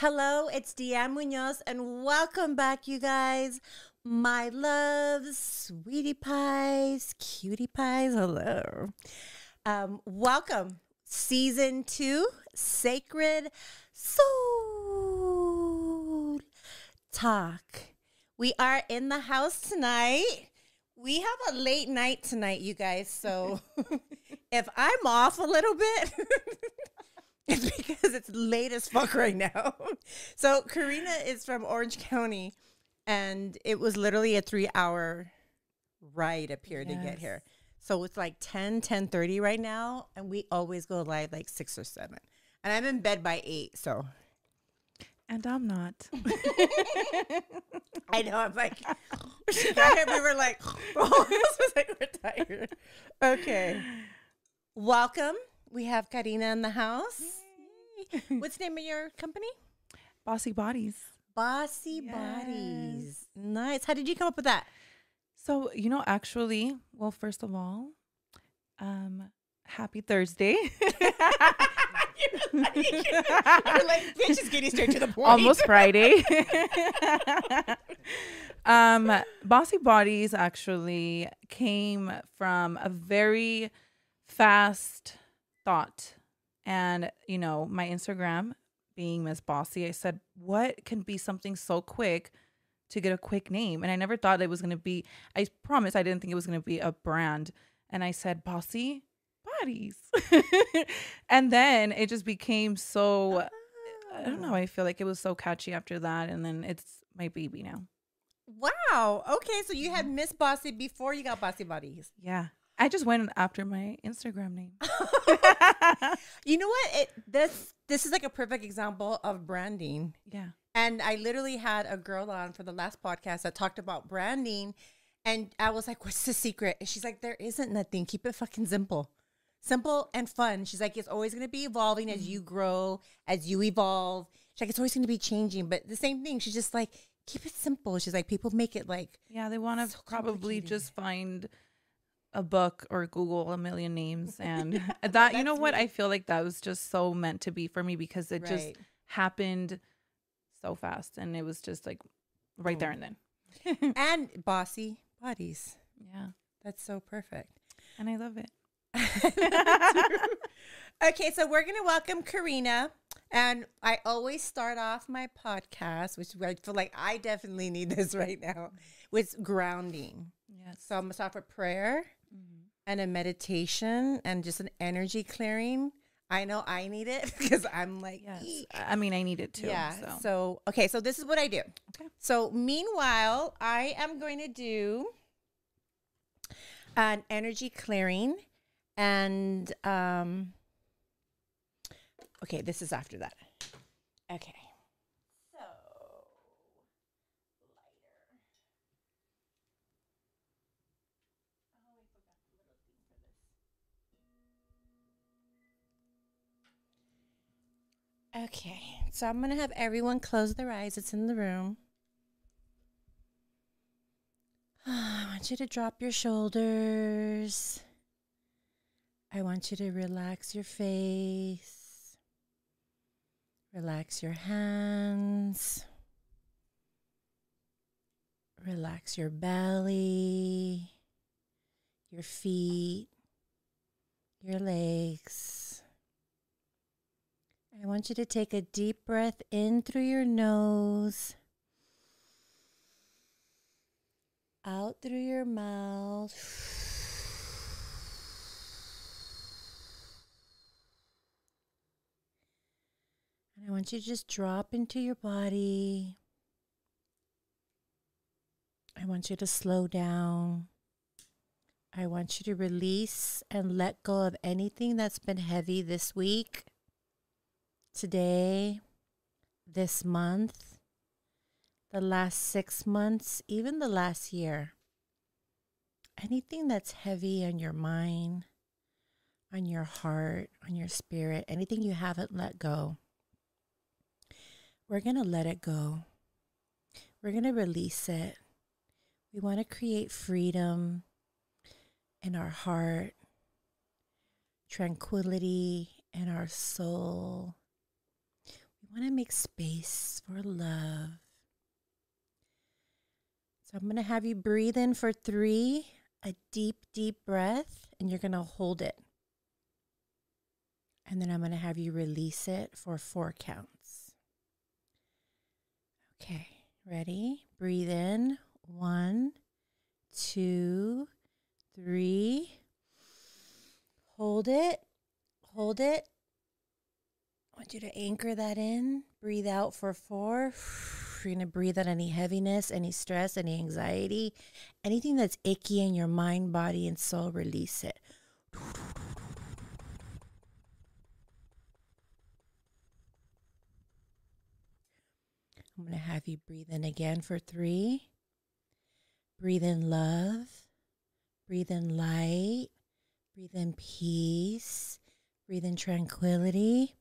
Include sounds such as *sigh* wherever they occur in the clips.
Hello, it's Deanne Munoz, and welcome back, you guys. My loves, sweetie pies, cutie pies. Hello. Um, welcome. Season two, Sacred Soul Talk. We are in the house tonight. We have a late night tonight, you guys. So *laughs* if I'm off a little bit, *laughs* *laughs* it's because it's late as fuck right now. *laughs* So Karina is from Orange County, and it was literally a three hour ride up here to get here. So it's like 10, 10 right now, and we always go live like six or seven. And I'm in bed by eight, so And I'm not. *laughs* I know. I'm like, she got here. We were like, oh, like we're tired. Okay, welcome. We have Karina in the house. *laughs* What's the name of your company? Bossy bodies. Bossy Yes. Bodies. Nice. How did you come up with that? So, you know, actually, well, first of all, um, happy Thursday. You're *laughs* like, you're like, bitch is getting straight to the point. Almost Friday. *laughs* um, Bossy Bodies actually came from a very fast thought. And, you know, my Instagram being Miss Bossy, I said, what can be something so quick to get a quick name? And I never thought it was going to be, I promise I didn't think it was going to be a brand. And I said, Bossy Bodies. *laughs* and then it just became so I don't know. Ah. I feel like it was so catchy after that, and then it's my baby now. Wow. Okay, so you had Miss Bossy before you got Bossy Bodies. Yeah, I just went after my Instagram name. *laughs* You know what? It this this is like a perfect example of branding. yeah, And I literally had a girl on for the last podcast that talked about branding. And I was like, what's the secret? And she's like, there isn't nothing. Keep it fucking simple. Simple and fun. She's like, it's always going to be evolving as you mm-hmm. grow, as you evolve. She's like, it's always going to be changing. But the same thing, she's just like, keep it simple. She's like, people make it like, yeah. They want to So probably just find a book or Google a million names, *laughs* and *laughs* that you know what? me. I feel like that was just so meant to be for me because it just happened so fast, and it was just like right there Oh. and then. *laughs* and bossy bodies. yeah, That's so perfect. and I love it. okay, so we're gonna welcome Karina, and I always start off my podcast, which I feel like I definitely need this right now, with grounding. Yes. So I'm gonna start with prayer Mhm. and a meditation and just an energy clearing. I know I need it *laughs* because I'm like, Yes. I I mean, I need it too. yeah. So. So okay, so this is what I do. Okay. So meanwhile, I am going to do an energy clearing, and um. Okay, this is after that. Okay. Okay, so I'm gonna have everyone close their eyes. It's in the room. *sighs* I want you to drop your shoulders. I want you to relax your face. Relax your hands. Relax your belly, your feet, your legs. I want you to take a deep breath in through your nose, out through your mouth. And I want you to just drop into your body. I want you to slow down. I want you to release and let go of anything that's been heavy this week today, this month, the last six months, even the last year. Anything that's heavy on your mind, on your heart, on your spirit, anything you haven't let go, we're going to let it go. We're going to release it. We want to create freedom in our heart, tranquility in our soul. Want to make space for love. So I'm going to have you breathe in for three, a deep, deep breath, and you're going to hold it. And then I'm going to have you release it for four counts. Okay, ready? Breathe in. One, two, three. Hold it. Hold it. I want you to anchor that in. Breathe out for four. *sighs* You're going to breathe out any heaviness, any stress, any anxiety, anything that's icky in your mind, body, and soul. Release it. I'm going to have you breathe in again for three. Breathe in love. Breathe in light. Breathe in peace. Breathe in tranquility.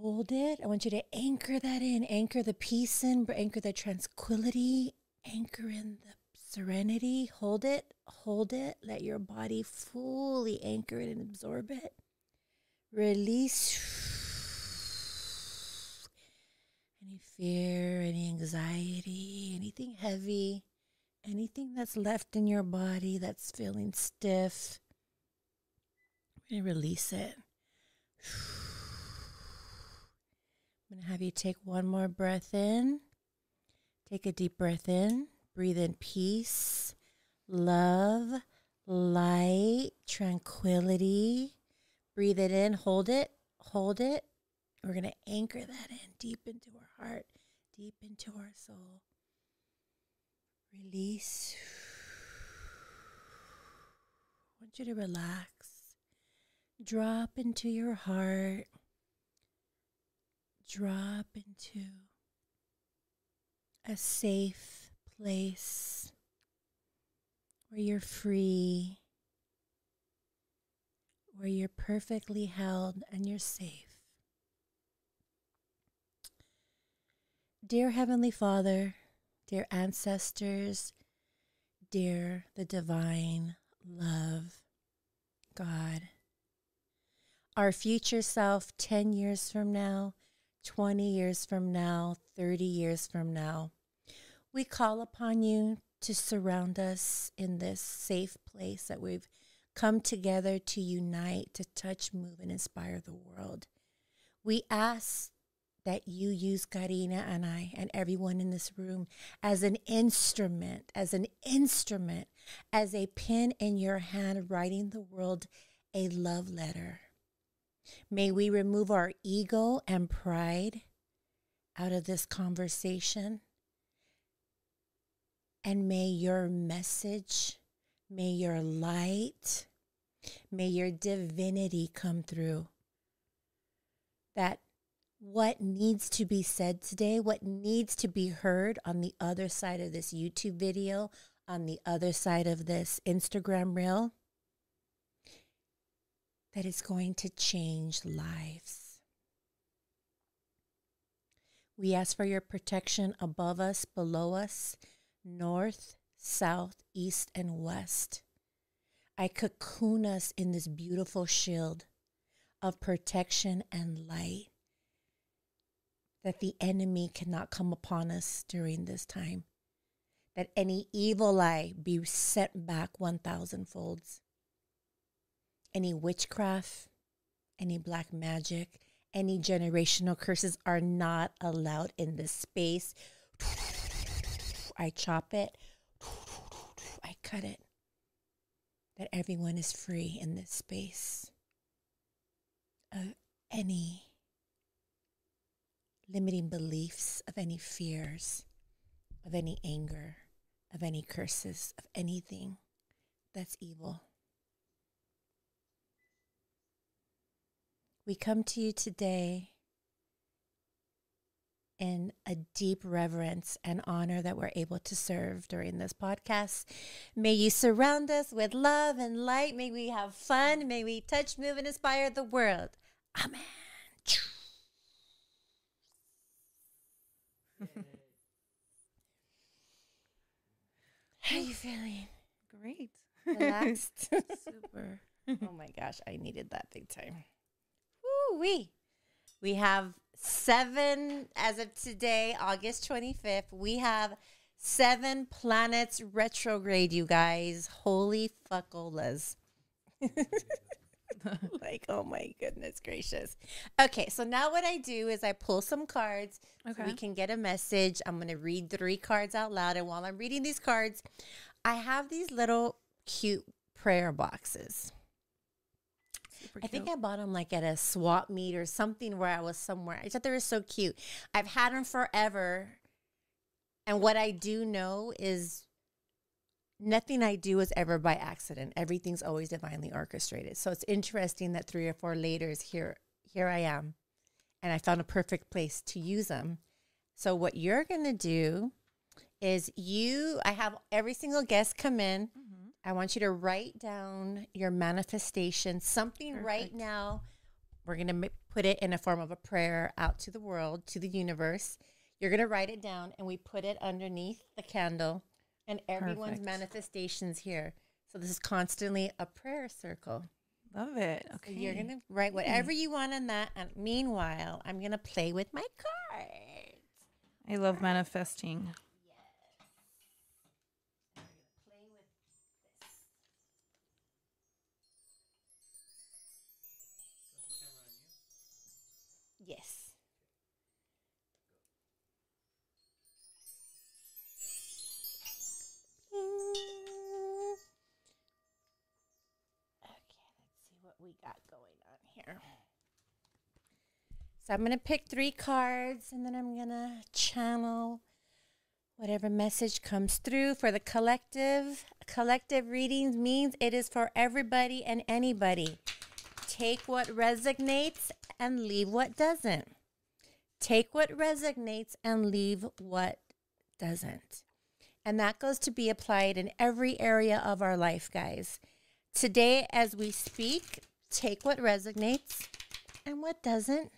Hold it. I want you to anchor that in. Anchor the peace in. Anchor the tranquility. Anchor in the serenity. Hold it. Hold it. Let your body fully anchor it and absorb it. Release any fear, any anxiety, anything heavy, anything that's left in your body that's feeling stiff. Release it. I'm going to have you take one more breath in. Take a deep breath in. Breathe in peace, love, light, tranquility. Breathe it in, hold it, hold it. We're going to anchor that in deep into our heart, deep into our soul. Release. I want you to relax. Drop into your heart. Drop into a safe place where you're free, where you're perfectly held and you're safe. Dear Heavenly Father, dear ancestors, dear the divine love, God, our future self 10 years from now, 20 years from now, 30 years from now, we call upon you to surround us in this safe place that we've come together to unite, to touch, move, and inspire the world. We ask that you use Karina and I and everyone in this room as an instrument, as an instrument, as a pen in your hand, writing the world a love letter. May we remove our ego and pride out of this conversation. And may your message, may your light, may your divinity come through. That what needs to be said today, what needs to be heard on the other side of this YouTube video, on the other side of this Instagram reel, that is going to change lives. We ask for your protection above us, below us, north, south, east, and west. I cocoon us in this beautiful shield of protection and light that the enemy cannot come upon us during this time, that any evil eye be sent back 1,000 folds. Any witchcraft, any black magic, any generational curses are not allowed in this space. I chop it, I cut it, that everyone is free in this space of any limiting beliefs, of any fears, of any anger, of any curses, of anything that's evil. We come to you today in a deep reverence and honor that we're able to serve during this podcast. May you surround us with love and light. May we have fun. May we touch, move, and inspire the world. Amen. How are you feeling? Great. *laughs* Relaxed? Super. Oh my gosh, I needed that big time. Wee. We have seven, as of today, August 25th, we have seven planets retrograde, you guys. Holy fuckolas. *laughs* *laughs* like, oh my goodness gracious. Okay, so now what I do is I pull some cards so Okay. we can get a message. I'm going to read three cards out loud. And while I'm reading these cards, I have these little cute prayer boxes. Super I think. I bought them like at a swap meet or something where I was somewhere. I thought they were so cute. I've had them forever. And what I do know is nothing I do is ever by accident. Everything's always divinely orchestrated. So it's interesting that three or four later is here here I am. And I found a perfect place to use them. So what you're going to do is you I have every single guest come in Mhm. I want you to write down your manifestation, something right now. We're going to put it in a form of a prayer out to the world, to the universe. You're going to write it down and we put it underneath the candle and everyone's Perfect. manifestations here. So this is constantly a prayer circle. Love it. So Okay. you're going to write hmm. whatever you want on that. And meanwhile, I'm going to play with my cards. I love manifesting. Here. So I'm going to pick three cards and then I'm going to channel whatever message comes through for the collective. Collective readings means it is for everybody and anybody. Take what resonates and leave what doesn't. Take what resonates and leave what doesn't. And that goes to be applied in every area of our life, guys. Today, as we speak, take what resonates and what doesn't,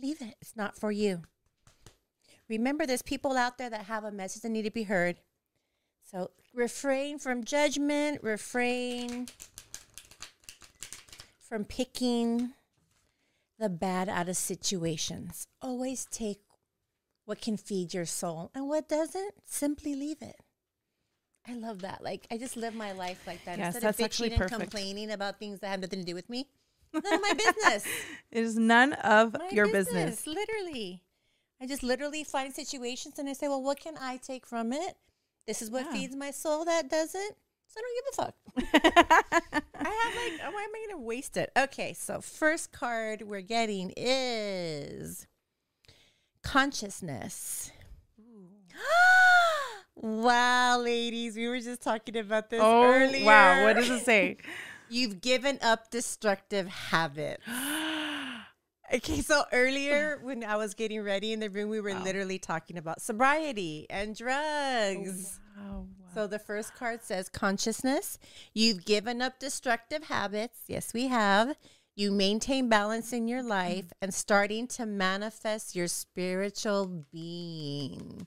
leave it. It's not for you. Remember, there's people out there that have a message that need to be heard. So refrain from judgment, refrain from picking the bad out of situations. Always take what can feed your soul and what doesn't, simply leave it. I love that. Like I just live my life like that. Yes, Instead that's of bitching actually and perfect. complaining about things that have nothing to do with me. None of my business. *laughs* It is none of my your business. Literally. I just literally find situations and I say, well, what can I take from it? This is what Yeah. feeds my soul. That doesn't. So I don't give a fuck. *laughs* I have like, oh, why am I going to waste it? Okay, so first card we're getting is consciousness. *gasps* *gasps* wow, ladies, we were just talking about this oh earlier. wow! What does it say? *laughs* You've given up destructive habits. *gasps* Okay, so earlier oh. when I was getting ready in the room, we were Wow. literally talking about sobriety and drugs. Oh, wow, So the first card says consciousness. You've given up destructive habits. Yes, we have. You maintain balance in your hmm. life and starting to manifest your spiritual being.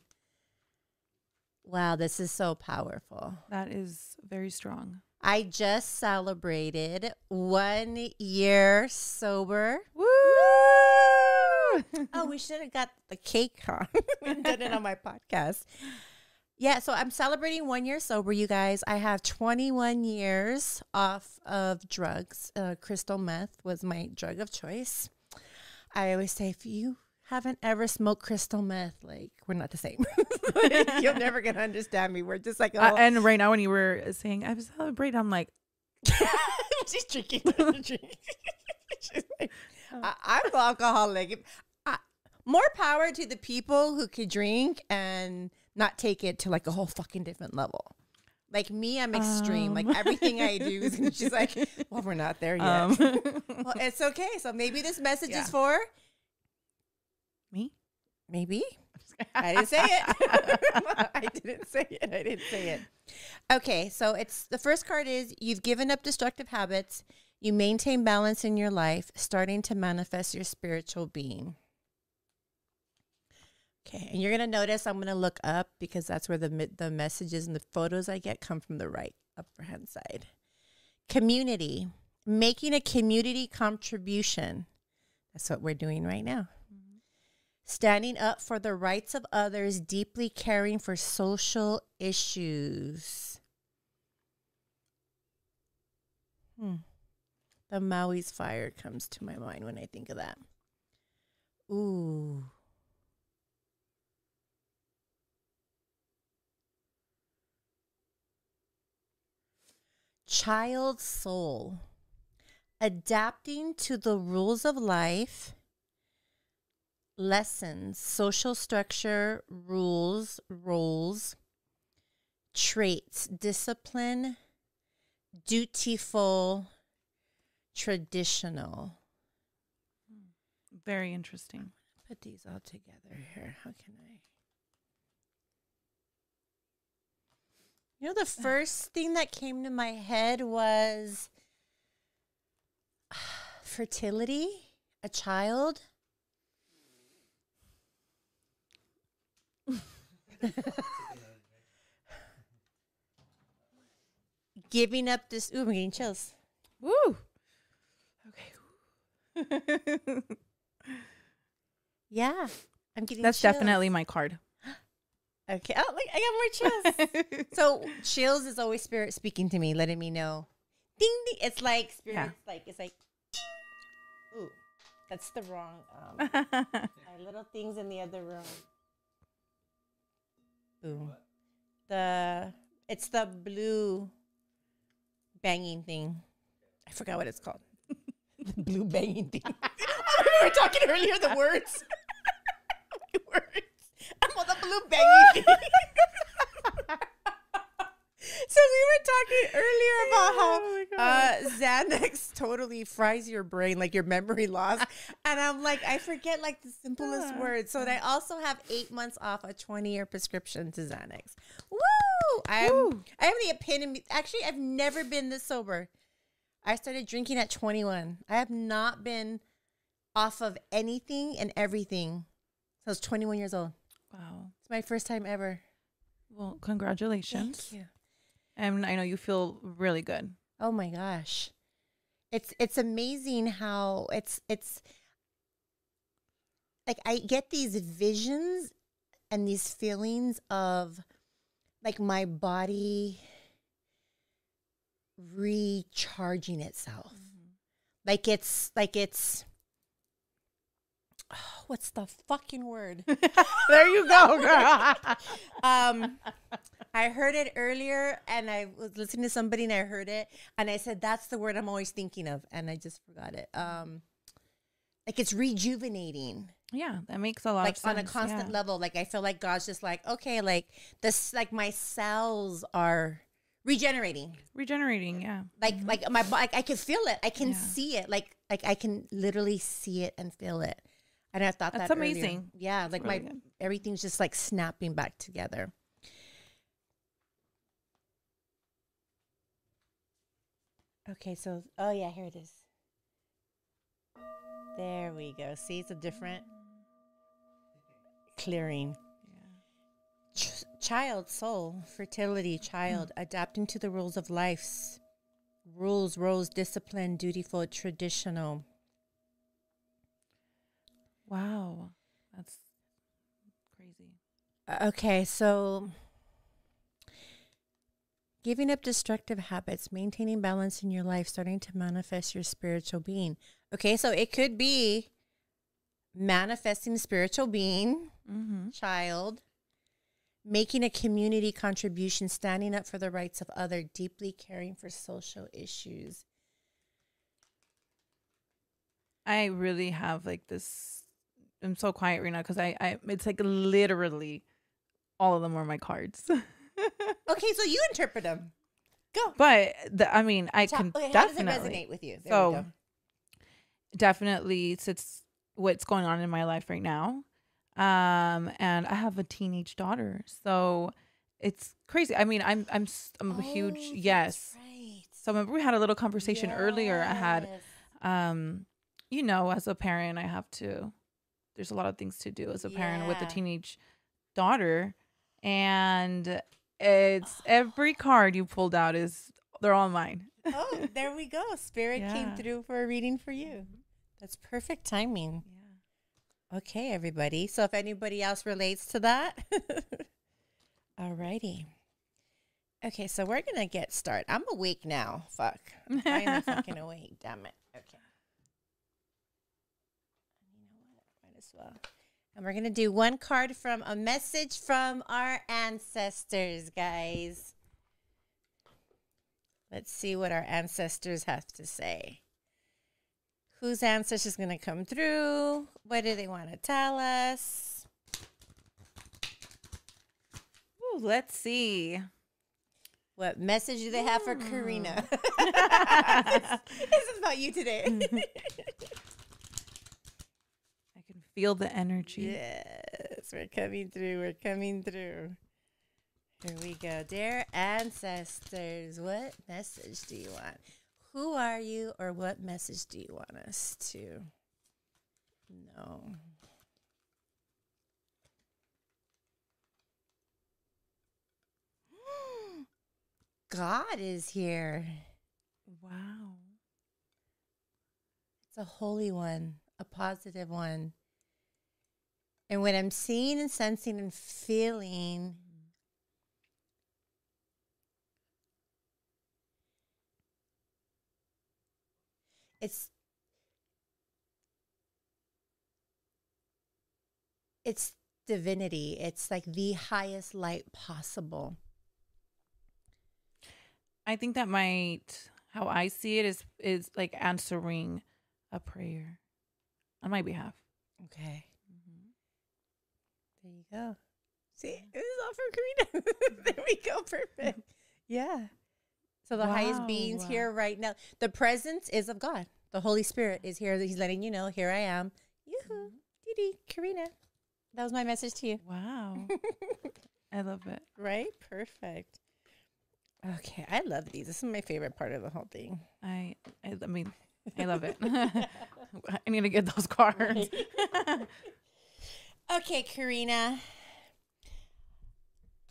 Wow, this is so powerful. that is very strong. I just celebrated one year sober. Woo! Oh, we should have got the cake on *laughs* and done it on my podcast. Yeah, so I'm celebrating one year sober, you guys. I have 21 years off of drugs. Uh, crystal meth was my drug of choice. I always say, if you haven't ever smoked crystal meth, like we're not the same. *laughs* You're never gonna understand me. We're just like, Uh, and right now, when you were saying I was celebrating, I'm like, *laughs* she's drinking. *laughs* She's like, I, I'm an alcoholic. I, more power to the people who could drink and not take it to like a whole fucking different level. Like me, I'm extreme. like Um. everything I do is she's like, well, we're not there yet. um, well, it's okay. So maybe this message Yeah. is for me. maybe. I didn't say it. *laughs* I didn't say it. I didn't say it. Okay, so it's the first card is you've given up destructive habits. You maintain balance in your life, starting to manifest your spiritual being. Okay, and you're gonna notice I'm gonna look up because that's where the the messages and the photos I get come from the right upper hand side. Community, making a community contribution. That's what we're doing right now. Standing up for the rights of others, deeply caring for social issues. Hmm. The Maui's fire comes to my mind when I think of that. Ooh. Child soul. Adapting to the rules of life, lessons, social structure, rules, roles, traits, discipline, dutiful, traditional. Very interesting. Put these all together here. How can I? You know, the first thing that came to my head was *sighs* fertility, a child. *laughs* Giving up this. Ooh, I'm getting chills. Woo. Okay. *laughs* Yeah, I'm getting. That's chills. definitely my card. *gasps* Okay. Oh, look, I got more chills. *laughs* so chills is always spirit speaking to me, letting me know. Ding ding. It's like spirit. Yeah. Like it's like. Ooh, that's the wrong. Um, little things in the other room. Boom. The it's the blue banging thing. I forgot what it's called. *laughs* the blue banging thing. *laughs* we were talking earlier. The words. The *laughs* words. I'm on the blue banging thing. So we were talking earlier about how Oh uh, Xanax totally fries your brain, like your memory *laughs* loss. and I'm like, I forget like the simplest Ah. words. So I also have eight months off a 20 year prescription to Xanax. Woo! I'm Woo. I am the epitome. Actually, I've never been this sober. I started drinking at 21. I have not been off of anything and everything. So I was 21 years old. Wow. It's my first time ever. Well, congratulations. Thank you. And I know you feel really good. Oh my gosh. It's it's amazing how it's it's like I get these visions and these feelings of like my body recharging itself. Like it's like it's what's the fucking word? *laughs* there you go, girl. *laughs* um I heard it earlier and I was listening to somebody and I heard it and I said that's the word I'm always thinking of and I just forgot it. Um like it's rejuvenating. yeah, that makes a lot Like on a constant yeah. level. Like I feel like God's just like, okay, like this like my cells are regenerating. Regenerating, yeah. Like like my like I can feel it. I can Yeah. see it. Like like I can literally see it and feel it. And I thought That's that earlier. amazing. Yeah, like really my good. everything's just like snapping back together. Okay, so oh yeah, here it is. There we go. See, it's a different clearing. Ch- child, soul, fertility, child, adapting to the rules of life's rules, roles, discipline, dutiful, traditional. Wow. That's crazy. Uh, Okay, so giving up destructive habits, maintaining balance in your life, starting to manifest your spiritual being. Okay, so it could be manifesting spiritual being, Mm-hmm. child, making a community contribution, standing up for the rights of other, deeply caring for social issues. I really have like this. I'm so quiet right now because I, I, it's like literally all of them are my cards. *laughs* *laughs* Okay, so you interpret them. Go. but the, I mean, I can okay, how does it definitely, resonate with you? There we So, go. definitely, it's what's going on in my life right now. Um, and I have a teenage daughter, so it's crazy. I mean, I'm, I'm, I'm a huge Oh, yes. right. So remember we had a little conversation earlier. I had um you know as a parent i have to there's a lot of things to do as a parent with a teenage daughter and it's *sighs* every card you pulled out is they're all mine oh, there we go. Spirit came through for a reading for you. Mm-hmm. That's perfect timing. Yeah. Okay, everybody. So if anybody else relates to that, *laughs* alrighty. Okay, so we're gonna get started. I'm awake now. Fuck. I'm finally fucking *laughs* awake. Damn it. Okay. You know what? Might as well. And we're gonna do one card from a message from our ancestors, guys. Let's see what our ancestors have to say. Whose ancestors is going to come through? What do they want to tell us? Ooh, let's see. What message do they have for Karina? Hmm. *laughs* this is about you today. *laughs* Feel the energy. yes, we're coming through. We're coming through. Here we go. Dear ancestors, what message do you want? Who are you, or what message do you want us to know? *gasps* God is here. Wow. It's a holy one, a positive one. And what I'm seeing and sensing and feeling it's it's divinity. It's like the highest light possible. I think that might how I see it is is like answering a prayer on my behalf. Okay. There you go. See, this is all from Karina. *laughs* there we go. Perfect. Yeah. So the highest beings Wow. here right now. The presence is of God. The Holy Spirit is here. He's letting you know, here I am. Yoo-hoo. Mm-hmm. Dee Karina. That was my message to you. Wow. *laughs* I love it. Right? Perfect. Okay. I love these. This is my favorite part of the whole thing. I I, I mean I love it. *laughs* I need to get those cards. Okay, Karina.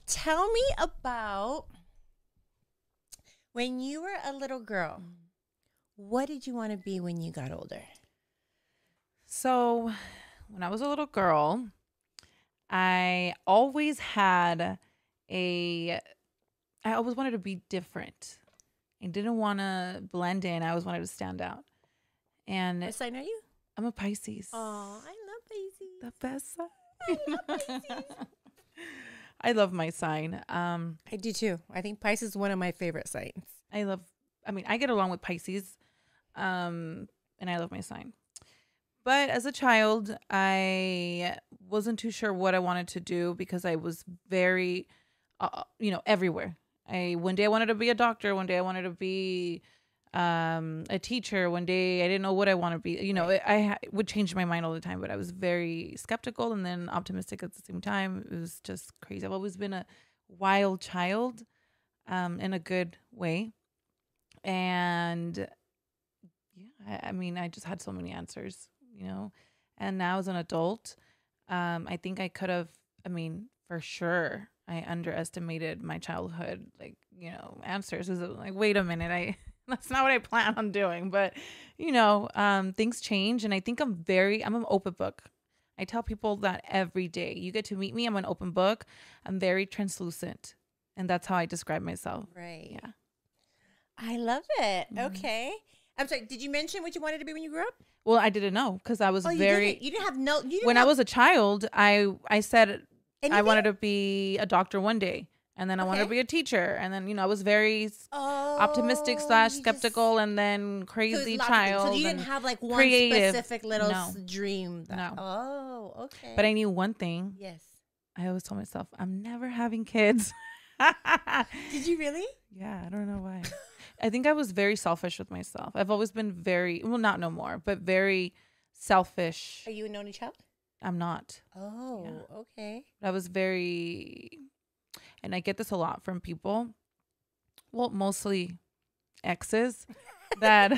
Tell me about when you were a little girl. What did you want to be when you got older? So, when I was a little girl, I always had a I always wanted to be different. I didn't want to blend in. I always wanted to stand out. And What sign are you? I'm a Pisces. Oh, I. the best sign. *laughs* I love my sign. Um, I do too. I think Pisces is one of my favorite signs. I love. I mean, I get along with Pisces, um, and I love my sign. But as a child, I wasn't too sure what I wanted to do because I was very, uh, you know, everywhere. I one day I wanted to be a doctor. One day I wanted to be um, a teacher. One day I didn't know what I want to be. You know, I, ha- would change my mind all the time. But I was very skeptical and then optimistic at the same time. It was just crazy. I've always been a wild child, um, in a good way, and yeah, I, I mean, I just had so many answers, you know. And now as an adult, um, I think I could have. I mean, for sure, I underestimated my childhood, like you know, answers. Is like, wait a minute, I *laughs* that's not what I plan on doing. But you know, um, things change, and I think I'm very. I'm an open book. I tell people that every day. You get to meet me. I'm an open book. I'm very translucent, and that's how I describe myself. Right. Yeah. I love it. Mhm. Okay. I'm sorry. Did you mention what you wanted to be when you grew up? Well, I didn't know because I was Oh, you very. didn't. You didn't have no. You didn't when I was a child, I I said I wanted to be a doctor one day, and then I wanted to be a teacher, and then you know I was very oh, optimistic slash you just- skeptical, and then crazy things. child. So you didn't have like one creative. specific little No. dream. That, No. Oh, okay. but I knew one thing. yes. I always told myself I'm never having kids. *laughs* Did you really? yeah, I don't know why. I think I was very selfish with myself. I've always been very well, not no more, but very selfish. Are you an only child? I'm not. Oh, okay. I was very, and I get this a lot from people. Well, mostly exes *laughs* that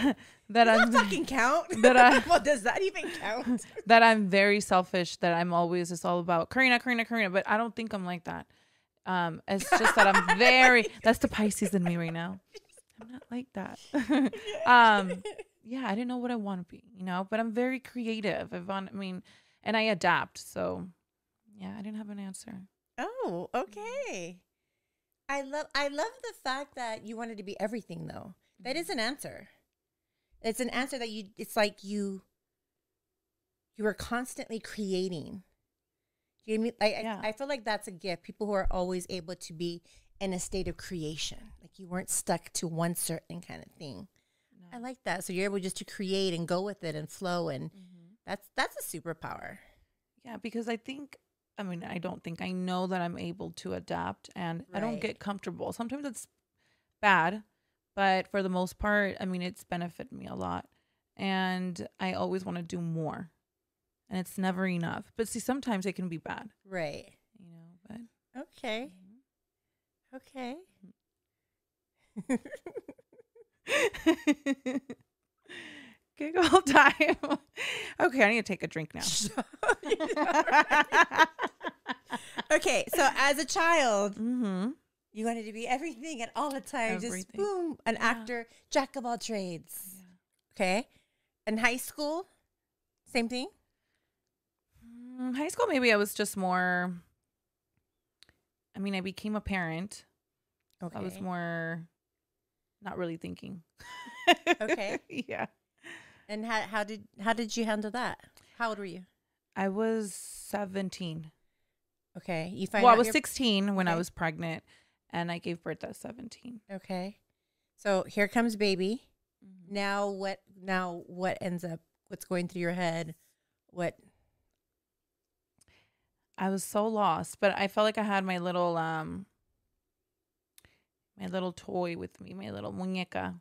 that Does I'm that fucking count? that *laughs* I- well, does that even count? *laughs* that I'm very selfish. That I'm always it's all about Karina, Karina, Karina. But I don't think I'm like that. Um, it's just that I'm very. That's the Pisces in me right now. I'm not like that. um, yeah, I didn't know what I want to be, you know, but I'm very creative. I've on, I mean, and I adapt. So, yeah, I didn't have an answer. Oh, mm-hmm. okay. I love I love the fact that you wanted to be everything though. That is mm-hmm. an answer. It's an answer that you it's like you you were constantly creating. Do you know I mean? Yeah. I, I feel like that's a gift. People who are always able to be in a state of creation. Like you weren't stuck to one certain kind of thing. I like that. So you're able just to create and go with it and flow and mm-hmm. that's that's a superpower. Yeah, because I think, I mean, I don't think I know that I'm able to adapt and I don't get comfortable. Sometimes it's bad, but for the most part, I mean, it's benefited me a lot. And I always want to do more. And it's never enough. But see, sometimes it can be bad, Right. you know, but Okay. Mm-hmm. Okay. Mm-hmm. *laughs* giggle *laughs* time. okay, I need to take a drink now. *laughs* okay, so as a child, mm-hmm. you wanted to be everything and all the time, just boom, an Yeah. actor, jack of all trades. Okay. In high school, same thing. Mm, high school, maybe I was just more. I mean, I became a parent. Okay. I was more not really thinking. Okay. *laughs* yeah. And how how did how did you handle that? How old were you? I was 17. Okay, you find well, I was 16 when I was pregnant and I gave birth at 17. Okay, so here comes baby. Mm-hmm. Now what? Now what ends up? What's going through your head? What? I was so lost, but I felt like I had my little um my little toy with me, my little muñeca.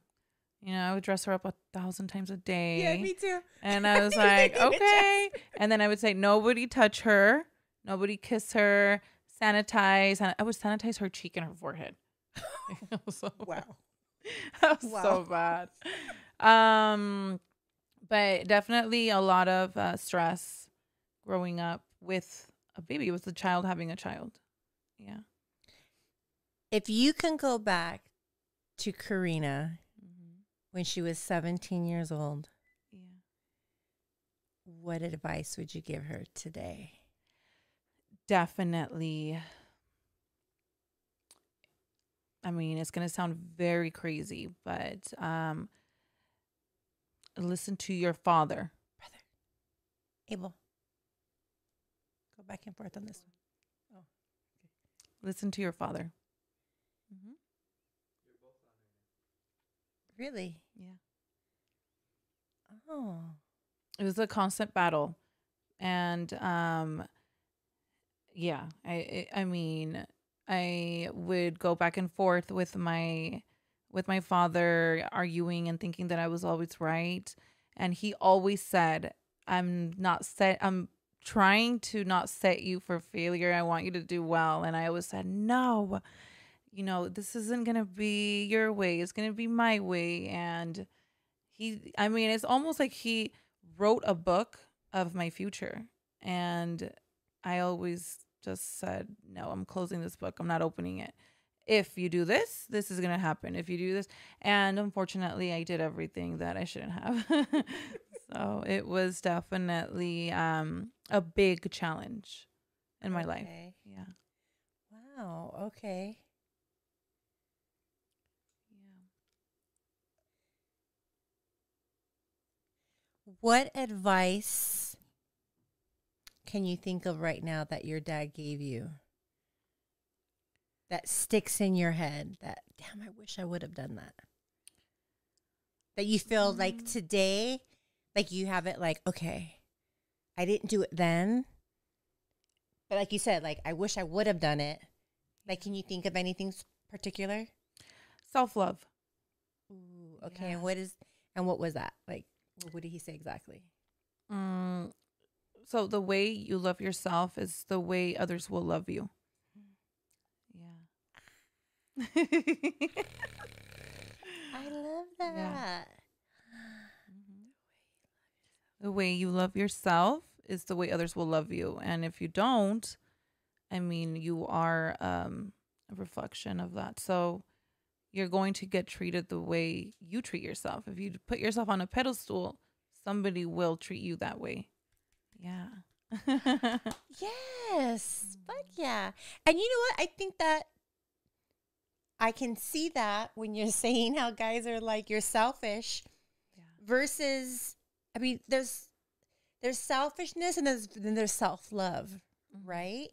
You know, I would dress her up a thousand times a day. Yeah, me too. And *laughs* I was like, okay. And then I would say, nobody touch her, nobody kiss her, sanitize. And I would sanitize her cheek and her forehead. *laughs* So Wow. *laughs* that was Wow. so bad. Um, but definitely a lot of uh, stress growing up with a baby. It was a child having a child. Yeah. If you can go back to Karina when she was 17 years old, Yeah. what advice would you give her today? Definitely. I mean, it's going to sound very crazy, but um listen to your father. Brother. Abel, go back and forth on this one. Oh. Okay. Listen to your father. Mm-hmm. Really? Yeah. Oh. it was a constant battle and um yeah i i I mean i would go back and forth with my with my father arguing and thinking that i was always right and he always said i'm not set i'm trying to not set you for failure i want you to do well and i always said no you know this isn't gonna be your way it's gonna be my way and he i mean it's almost like he wrote a book of my future and i always just said no i'm closing this book i'm not opening it. If you do this this is going to happen. If you do this and unfortunately i did everything that i shouldn't have. *laughs* So it was definitely um a big challenge in my life. Yeah. Wow. Okay. What advice can you think of right now that your dad gave you that sticks in your head that, damn, I wish I would have done that? That you feel like Mm. today, like you have it like, okay, I didn't do it then. But like you said, like, I wish I would have done it. Like, can you think of anything particular? self-love Ooh, okay. Yeah. And what is, and what was that? Like, what did he say exactly? Mm, so the way you love yourself is the way others will love you. Yeah. *laughs* I love Yeah. that. the way you love yourself is the way others will love you. And if you don't, I mean, you are um, a reflection of that. So, you're going to get treated the way you treat yourself. If you put yourself on a pedestal, somebody will treat you that way. Yeah. *laughs* Yes. Fuck yeah. And you know what? I think that I can see that when you're *laughs* saying how guys are like you're selfish Yeah. versus I mean there's there's selfishness and there's then there's self-love, Mhm. right?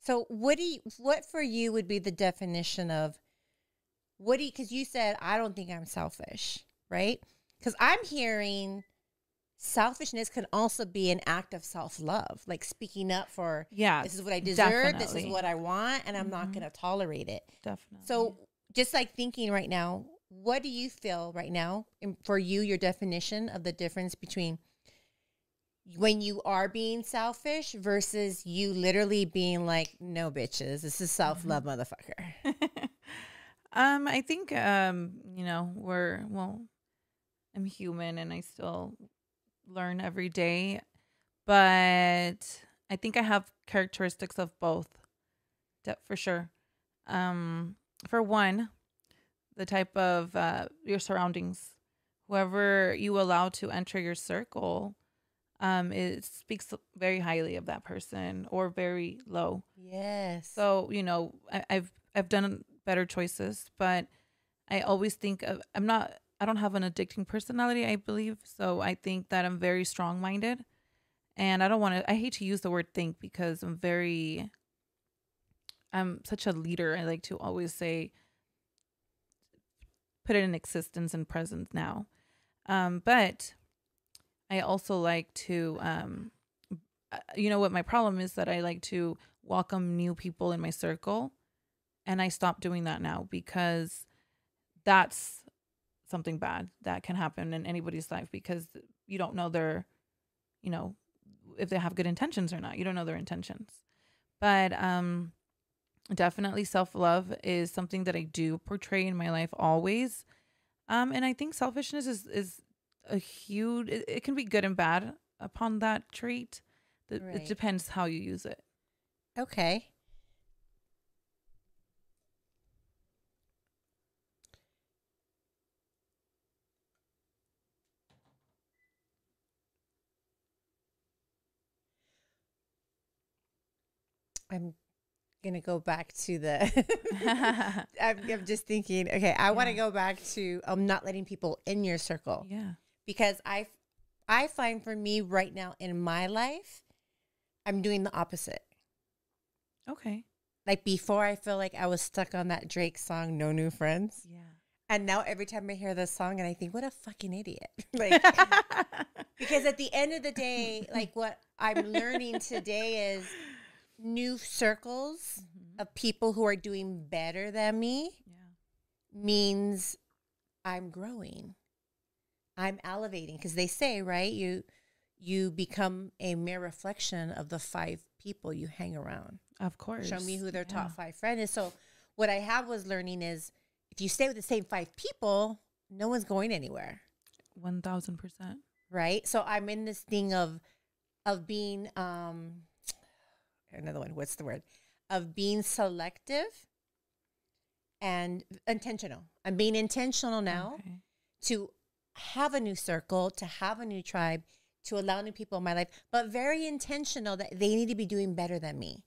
So what do you what for you would be the definition of what do you cuz you said I don't think I'm selfish, right? Cuz I'm hearing selfishness can also be an act of self-love, like speaking up for Yeah. this is what I deserve, this is what I want, and I'm not Mhm. going to tolerate it. Definitely. So, just like thinking right now, what do you feel right now in- for you, your definition of the difference between when you are being selfish versus you literally being like, no, bitches, this is self love, motherfucker? *laughs* um, I think um, you know, we're well, I'm human and I still learn every day, but I think I have characteristics of both. For sure. Um, for one, the type of uh, your surroundings, whoever you allow to enter your circle, um, it speaks very highly of that person or very low. Yes. So you know, I, I've I've done better choices, but I always think of I'm not I don't have an addicting personality, I believe. So I think that I'm very strong minded, and I don't want to. I hate to use the word think because I'm very. I'm such a leader. I like to always say, put it in existence and present now. Um, but I also like to, um, uh, you know what my problem is that I like to welcome new people in my circle and I stopped doing that now because that's something bad that can happen in anybody's life because you don't know their you know if they have good intentions or not. You don't know their intentions. But um definitely self-love is something that I do portray in my life always. Um and I think selfishness is is a huge it, it can be good and bad upon that trait. It, Right. it depends how you use it. Okay. I'm gonna go back to the. *laughs* *laughs* I'm, I'm just thinking. Okay, I want to go back to um not letting people in your circle yeah because I, I find for me right now in my life, I'm doing the opposite. okay Like before, I feel like I was stuck on that Drake song, "No New Friends," yeah and now every time I hear this song, and I think, "What a fucking idiot!" *laughs* like because at the end of the day, like what I'm learning today is new circles Mhm. of people who are doing better than me yeah means I'm growing. I'm elevating because they say, right? You you become a mere reflection of the five people you hang around. Of course. Show me who their Yeah. top five friend is. So what I have was learning is if you stay with the same five people, no one's going anywhere. One thousand percent. Right. So I'm in this thing of of being um another one, what's the word? Of being selective and intentional. I'm being intentional now Okay. to have a new circle, to have a new tribe, to allow new people in my life, but very intentional that they need to be doing better than me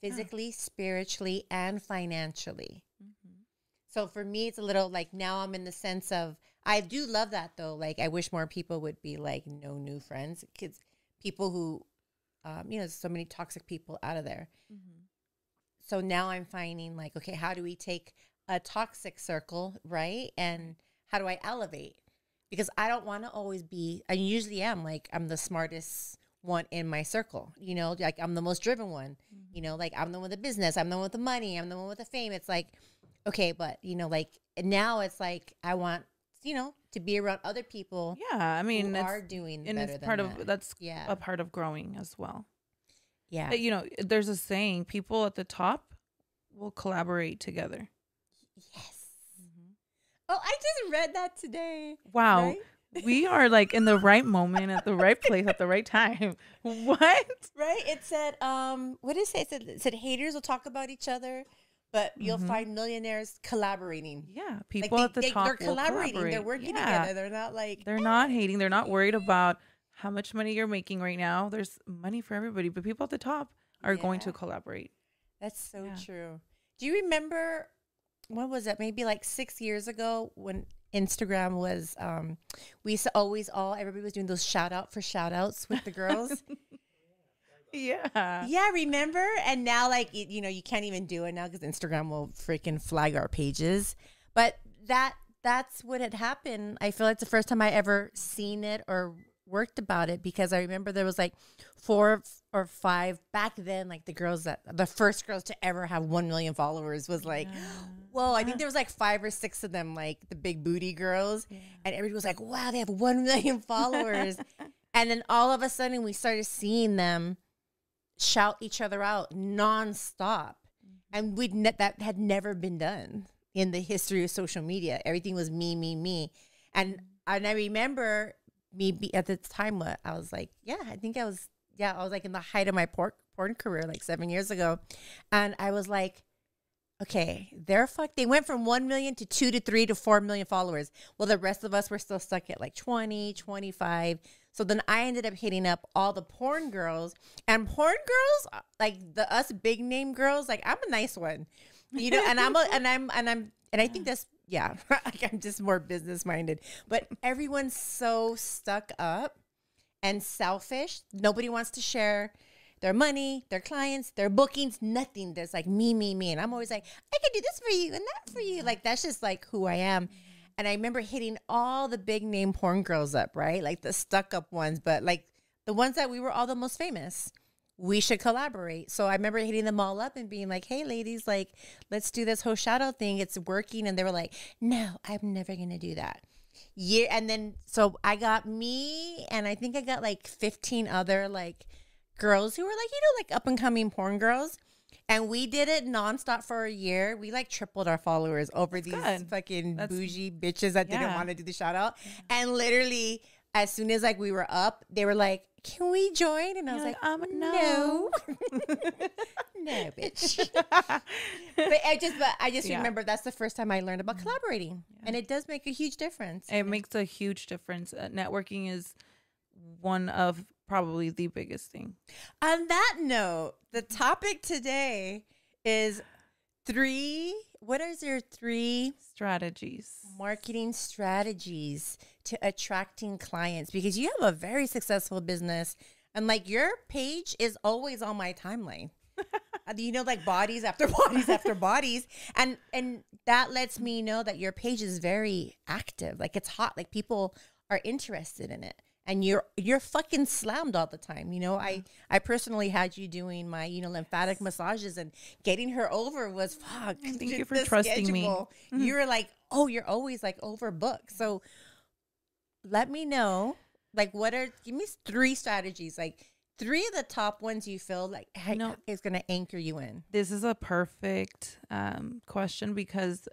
physically, spiritually, and financially. Mhm. So for me, it's a little like now I'm in the sense of I do love that though. Like I wish more people would be like no new friends, kids, people who, um, you know, so many toxic people out of there. Mhm. So now I'm finding like, okay, how do we take a toxic circle, right? And how do I elevate? Because I don't want to always be, I usually am like, I'm the smartest one in my circle, you know, like I'm the most driven one, you know, like I'm the one with the business, I'm the one with the money, I'm the one with the fame. It's like, okay, but, you know, like now it's like, I want, you know, to be around other people Yeah, I mean, are doing and it's part that. of that's yeah. a part of growing as well. yeah. You know, there's a saying: people at the top will collaborate together. Yes. Oh, I just read that today. Wow, Right? we are like in the right moment at the right place at the right time. *laughs* What? Right? It said, um, what did it say? It said, it said haters will talk about each other, but you'll Mhm. find millionaires collaborating. Yeah, Like people they, at the they, top they're collaborating. They're working Yeah. together. They're not like They're not hating. They're not worried about how much money you're making right now. There's money for everybody, but people at the top are going to collaborate. That's so Yeah. true. Do you remember what was it? Maybe like six years ago when Instagram was um we used to always all everybody was doing those shout out for shout outs with the girls. *laughs* Yeah. yeah, remember? And now like you know, you can't even do it now because Instagram will freaking flag our pages. But that that's what had happened. I feel like it's the first time I ever seen it or worked about it because I remember there was like four or five back then, like the girls that the first girls to ever have one million followers was like, whoa, I think there was like five or six of them, like the big booty girls. And everybody was like, wow, they have one million *laughs* followers. and then all of a sudden we started seeing them shout each other out nonstop. Mm-hmm. And we'd ne- that had never been done in the history of social media. Everything was me, me, me. And and I remember me be, at the time what I was like, yeah, I think I was yeah, I was like in the height of my porn porn career like 7 years ago. And I was like okay, they're fuck. They went from 1 million to 2 to 3 to 4 million followers. Well, the rest of us were still stuck at like 20, 25. So then I ended up hitting up all the porn girls and porn girls, uh, like the us big name girls, like I'm a nice one, you know, and I'm a, and I'm and I'm and I think that's yeah, *laughs* like I'm just more business minded. But everyone's so stuck up and selfish. Nobody wants to share their money, their clients, their bookings, nothing. There's like me, me, me. And I'm always like, I can do this for you and that for you. Like that's just like who I am. And I remember hitting all the big name porn girls up, right? Like the stuck up ones, but like the ones that we were all the most famous. We should collaborate. So I remember hitting them all up and being like, hey, ladies, like, let's do this whole shadow thing. It's working. And they were like, no, I'm never going to do that. Yeah. And then, so I got me, and I think I got like 15 other like girls who were like, you know, like up and coming porn girls. And we did it nonstop for a year. We like tripled our followers over these good. fucking That's- bougie bitches that didn't want to do the shout out. And literally, as soon as like we were up, they were like, "Can we join?" And I was You're like, like, um, "No, no, *laughs* bitch." *laughs* but I just, but I just Yeah. remember that's the first time I learned about collaborating, and it does make a huge difference. It makes a huge difference. Uh, networking is one of probably the biggest thing. On that note, the topic today is three. What is your three Strategies. marketing strategies to attracting clients? Because you have a very successful business, and like your page is always on my timeline. *laughs* You know, like bodies after bodies after bodies, and and that lets me know that your page is very active. Like it's hot. Like people are interested in it and you're you're fucking slammed all the time you know i i personally had you doing my you know lymphatic massages and getting her over was fuck Thank you for trusting me. schedule. you're like oh you're always like overbooked so let me know like what are give me three strategies like three of the top ones you feel like know- is going to anchor you in This is a perfect um, question because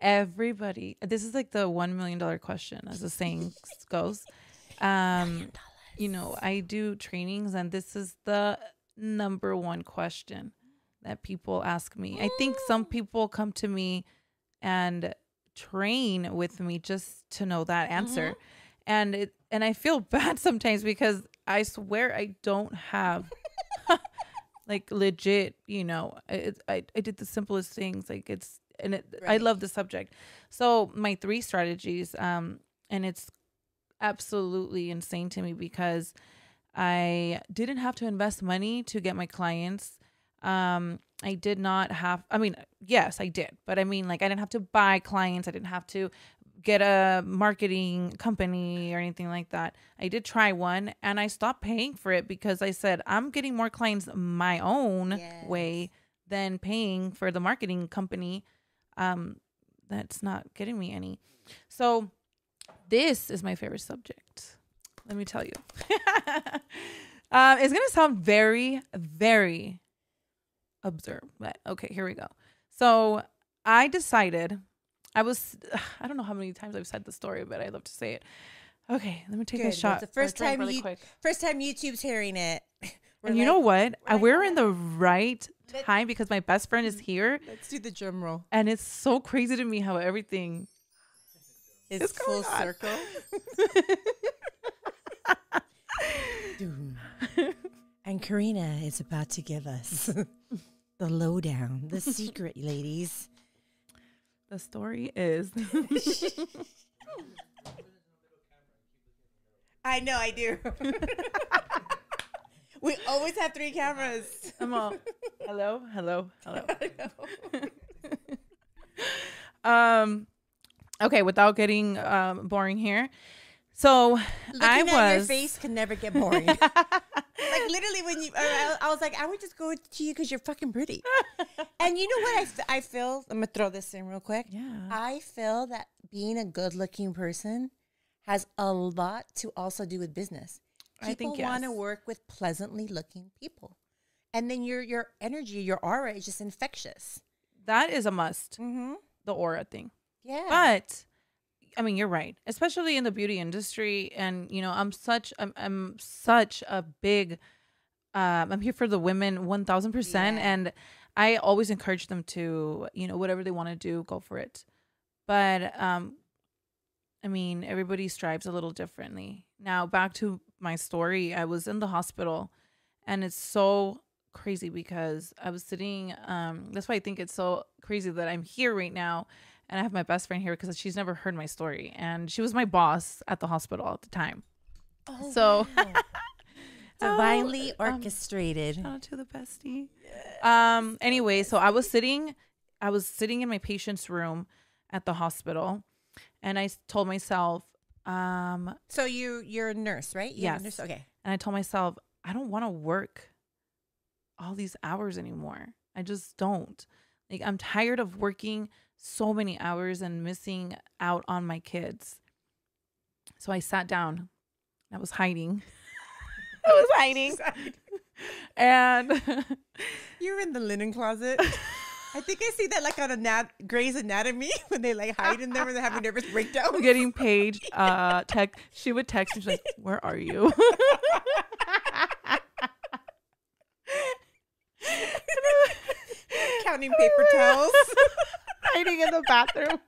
everybody, this is like the $1 million question, as the saying *laughs* goes. Um, you know, I do trainings, and this is the number one question that people ask me. I think some people come to me and train with me just to know that answer. And it and I feel *laughs* bad sometimes because I swear I don't have *laughs* like legit, you know, it, I I did the simplest things like it's and it, I love the subject. So my three strategies um and it's absolutely insane to me because I didn't have to invest money to get my clients. Um, I did not have, I mean, yes, I did, but I mean, like, I didn't have to buy clients. I didn't have to get a marketing company or anything like that. I did try one and I stopped paying for it because I said, I'm getting more clients my own Yes. way than paying for the marketing company. Um, that's not getting me any. So, this is my favorite subject. Let me tell you. *laughs* um, it's gonna sound very, very absurd, but okay, here we go. So I decided I was *sighs* I don't know how many times I've said the story, but I love to say it. Okay, let me take Good. a shot. it's the first time really you- quick. first time youtube's hearing it *laughs* We're And you like, know what? we're We're, like in the right time because my best friend is here Let's do the drum roll. and it's so crazy to me how everything It's, full on. circle. *laughs* And Karina is about to give us *laughs* the lowdown, the secret, *laughs* ladies. the story is I know, I do. we always have three cameras. I'm all hello, hello, hello. um okay, without getting um boring here. So Looking I at your was face can never get *laughs* boring. like literally, when you, I, I was like, I would just go to you because you're fucking pretty. and you know what I, f- I feel? I'm gonna throw this in real quick. Yeah. I feel that being a good-looking person has a lot to also do with business. I People think want to work with pleasantly looking people, and then your your energy, your aura is just infectious. that is a must, Mm-hmm. the aura thing. Yeah. But I mean, you're right, especially in the beauty industry. And you know, I'm such, I'm, I'm such a big, um, I'm here for the women, one thousand percent, and I always encourage them to, you know, whatever they want to do, go for it. But um, I mean, everybody strives a little differently. Now, back to my story, I was in the hospital, and it's so crazy because I was sitting. Um, that's why I think it's so crazy that I'm here right now and I have my best friend here because she's never heard my story, and she was my boss at the hospital at the time. Oh, So- wow. *laughs* divinely Oh, um, orchestrated. Shout out to the bestie. Um. Anyway, so I was sitting, I was sitting in my patient's room at the hospital, and I told myself, um, So you you're a nurse, right? You're Yes. nurse? Okay. and I told myself, I don't want to work all these hours anymore. I just don't. Like I'm tired of working so many hours and missing out on my kids. So I sat down. I was hiding. *laughs* I was *laughs* hiding. and *laughs* You're in the linen closet. I think I see that like on a nat- Grey's Anatomy when they like hide in there when they're having nervous breakdowns. getting paid uh tech she would text me she's like, Where are you? counting paper towels. Hiding in the bathroom.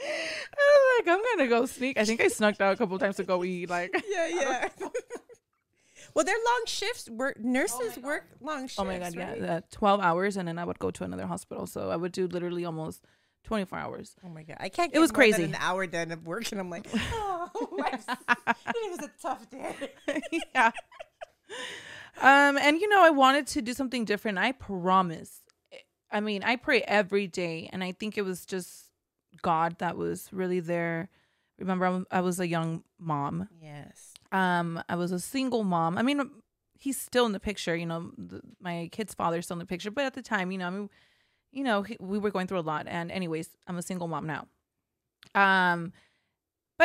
I was like, I'm gonna go sneak. I think I snuck out a couple times to go eat. Like, *laughs* yeah, yeah. *laughs* well, they're long shifts. Work nurses work long shifts. oh my god, right? yeah, uh, twelve hours, and then I would go to another hospital. So I would do literally almost twenty four hours. Oh my god, I can't. It was more than crazy. an hour done of work, and I'm like, *laughs* oh, it was a tough day. yeah. Um, and you know, I wanted to do something different. I promise. I mean, I pray every day, and I think it was just God that was really there. Remember, I'm- I was a young mom. Yes. Um, I was a single mom. I mean, he's still in the picture. You know, the, my kid's father's still in the picture. But at the time, you know, I mean, you know, he, we were going through a lot. And anyways, I'm a single mom now. Um,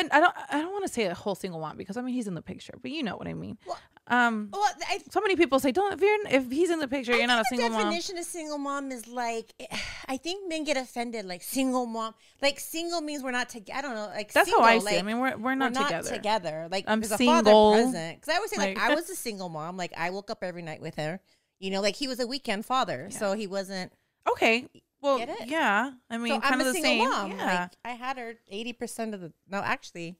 but I don't. I don't want to say a whole single mom because I mean he's in the picture. But you know what I mean. Well- Um, Well, I so many people say, "Don't if you're if he's in the picture, I you're not a single the mom." definition of single mom is like, *sighs* I think men get offended. Like single mom, like single means we're not together. I don't know. Like That's single, how I see. Like, it. I mean, we're we're not, we're not together. together. Like I'm there's a single. father present. Because I always say like, Like- I was a single mom. Like I woke up every night with her. You know, like he was a weekend father, so he wasn't. Okay. Well, yeah. I mean, so kind I'm of the same. mom. Yeah. Like I had her eighty percent of the. No, actually,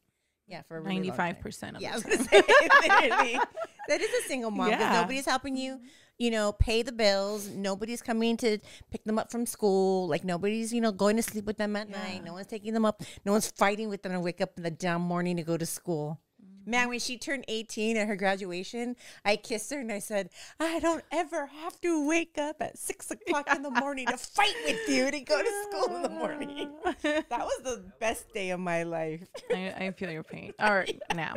yeah, for really long time. Ninety-five percent of Yeah, I the was time. say. *laughs* *laughs* That is a single mom because Yeah. nobody's helping you, you know, pay the bills. Nobody's coming to pick them up from school. Like nobody's, you know, going to sleep with them at night. No one's taking them up. No one's fighting with them to wake up in the damn morning to go to school. Man, when she turned 18 at her graduation, I kissed her and I said, I don't ever have to wake up at six *laughs* o'clock in the morning to fight with you to go to school in the morning. *laughs* That was the best day of my life. I, I feel your pain. All right, *laughs* now.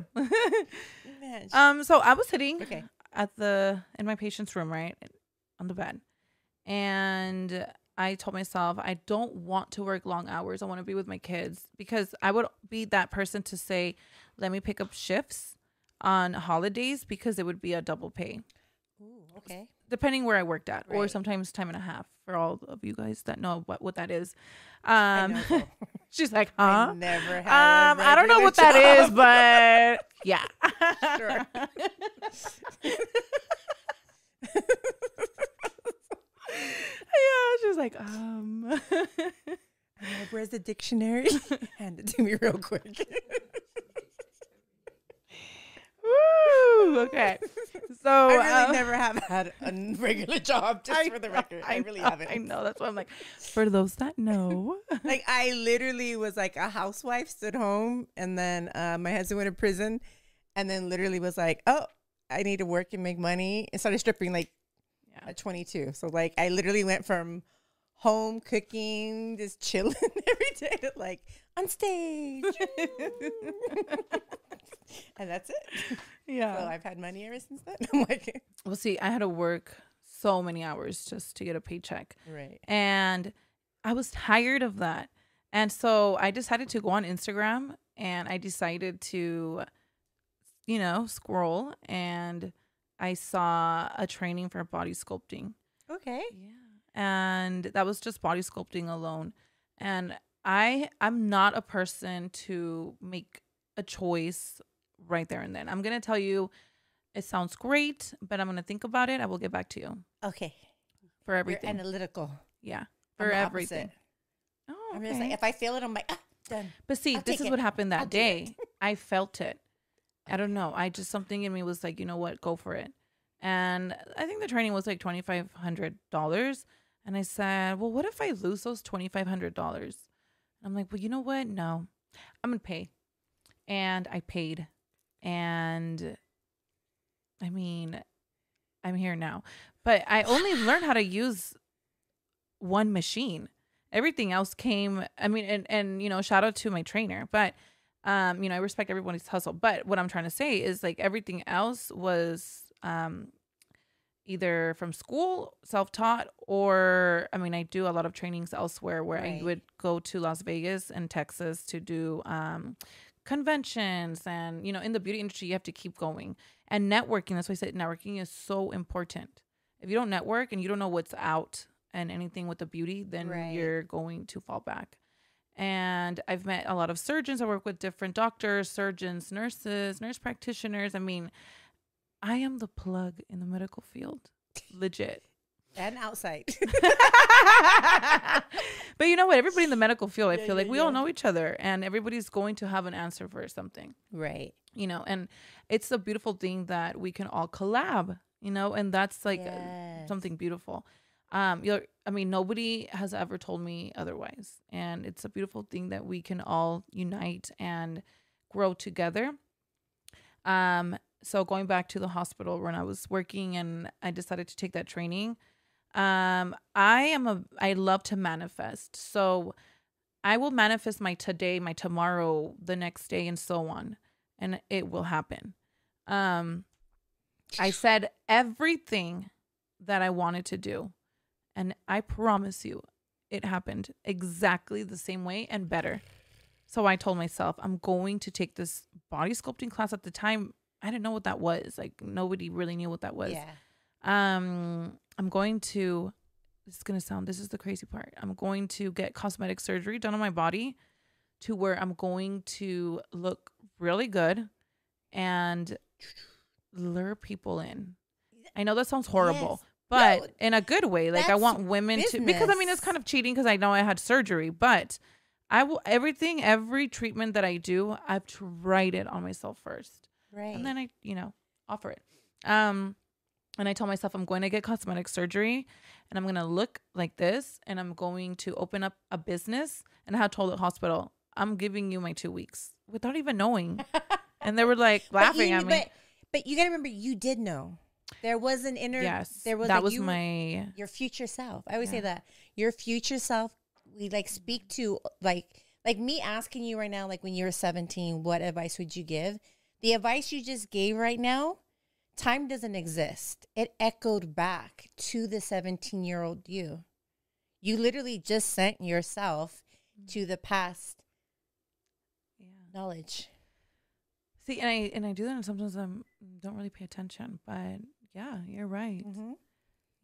Um, so I was sitting Okay. at the in my patient's room, right, on the bed, and I told myself I don't want to work long hours. I want to be with my kids because I would be that person to say, let me pick up shifts on holidays because it would be a double pay. Ooh, okay. Depending where I worked at, right. or sometimes time and a half for all of you guys that know what, what that is. Um, *laughs* she's like, huh? I never had. Um, I don't know what job. that is, but *laughs* yeah. sure. *laughs* yeah, she's like, um. Where's the dictionary? Hand it to me real quick. Woo! Okay. *laughs* So I really um, never have had a regular job, just I for the record. I, really know, haven't. I know. That's why I'm like, for those that know. *laughs* Like I literally was like a housewife, stood home, and then uh, my husband went to prison, and then literally was like, "Oh, I need to work and make money," and started stripping like Yeah. at 22. So like I literally went from home cooking, just chilling *laughs* every day like on stage, *laughs* and that's it. yeah. So I've had money ever since then. *laughs* I'm like, well, see, I had to work so many hours just to get a paycheck. right, and I was tired of that. And so I decided to go on Instagram and I decided to, you know, scroll and I saw a training for body sculpting. okay, Yeah. And that was just body sculpting alone. And I I'm not a person to make a choice right there and then. I'm going to tell you it sounds great, but I'm going to think about it. I will get back to you okay. for You're everything. analytical. yeah. For everything. Oh, I'm just like, if I feel it, I'm like, ah, done. But see, I'll this is it. what happened that I'll day. I felt it. I don't know. I just something in me was like, you know what, go for it. And I think the training was like twenty five hundred dollars. And I said, well, what if I lose those twenty five hundred dollars? I'm like, well, you know what? No, I'm gonna pay. And I paid. And I mean, I'm here now. But I only learned how to use one machine. Everything else came, I mean, and, and you know, shout out to my trainer, but um, you know, I respect everybody's hustle. But what I'm trying to say is like everything else was um either from school, self taught, or I mean, I do a lot of trainings elsewhere where I would go to Las Vegas and Texas to do um conventions and you know in the beauty industry you have to keep going. And networking that's why i said networking is so important. If you don't network and you don't know what's out and anything with the beauty then Right. you're going to fall back. And i've met a lot of surgeons. I work with different doctors surgeons nurses nurse practitioners. I mean i am the plug in the medical field. Legit. And outside. *laughs* *laughs* but you know what? Everybody in the medical field i Yeah, feel like yeah, we all know each other and everybody's going to have an answer for something. Right. you know and it's a beautiful thing that we can all collab you know and that's like uh, Yes. something beautiful. Um you're i mean nobody has ever told me otherwise and it's a beautiful thing that we can all unite and grow together. Um so going back to the hospital when i was working and i decided to take that training um i am a i love to manifest. So i will manifest my today my tomorrow the next day and so on and it will happen. Um i said everything that i wanted to do and i promise you it happened exactly the same way and better. So i told myself i'm going to take this body sculpting class at the time i didn't know what that was. Like nobody really knew what that was. Yeah. um i'm going to this is going to sound this is the crazy part. I'm going to get cosmetic surgery done on my body to where i'm going to look really good and lure people in. I know that sounds horrible Yes. but No, in a good way. Like i want women to because i mean it's kind of cheating because i know i had surgery but i will everything every treatment that i do i've tried it on myself first Right. and then I, you know, offer it. Um, and I told myself I'm going to get cosmetic surgery, and I'm gonna look like this, and I'm going to open up a business. And I had told the hospital, I'm giving you my two weeks without even knowing, *laughs* and they were like laughing you, at me. But, but you got to remember, you did know. There was an inner. yes, There was that like was you, my your future self. I always Yeah. say that your future self. We like speak to like like me asking you right now, like when you were seventeen, what advice would you give? The advice you just gave right now, time doesn't exist. It echoed back to the seventeen year old you. You literally just sent yourself to the past yeah. knowledge. See, and I and I do that, and sometimes I don't really pay attention. But yeah, you're right. Mm-hmm.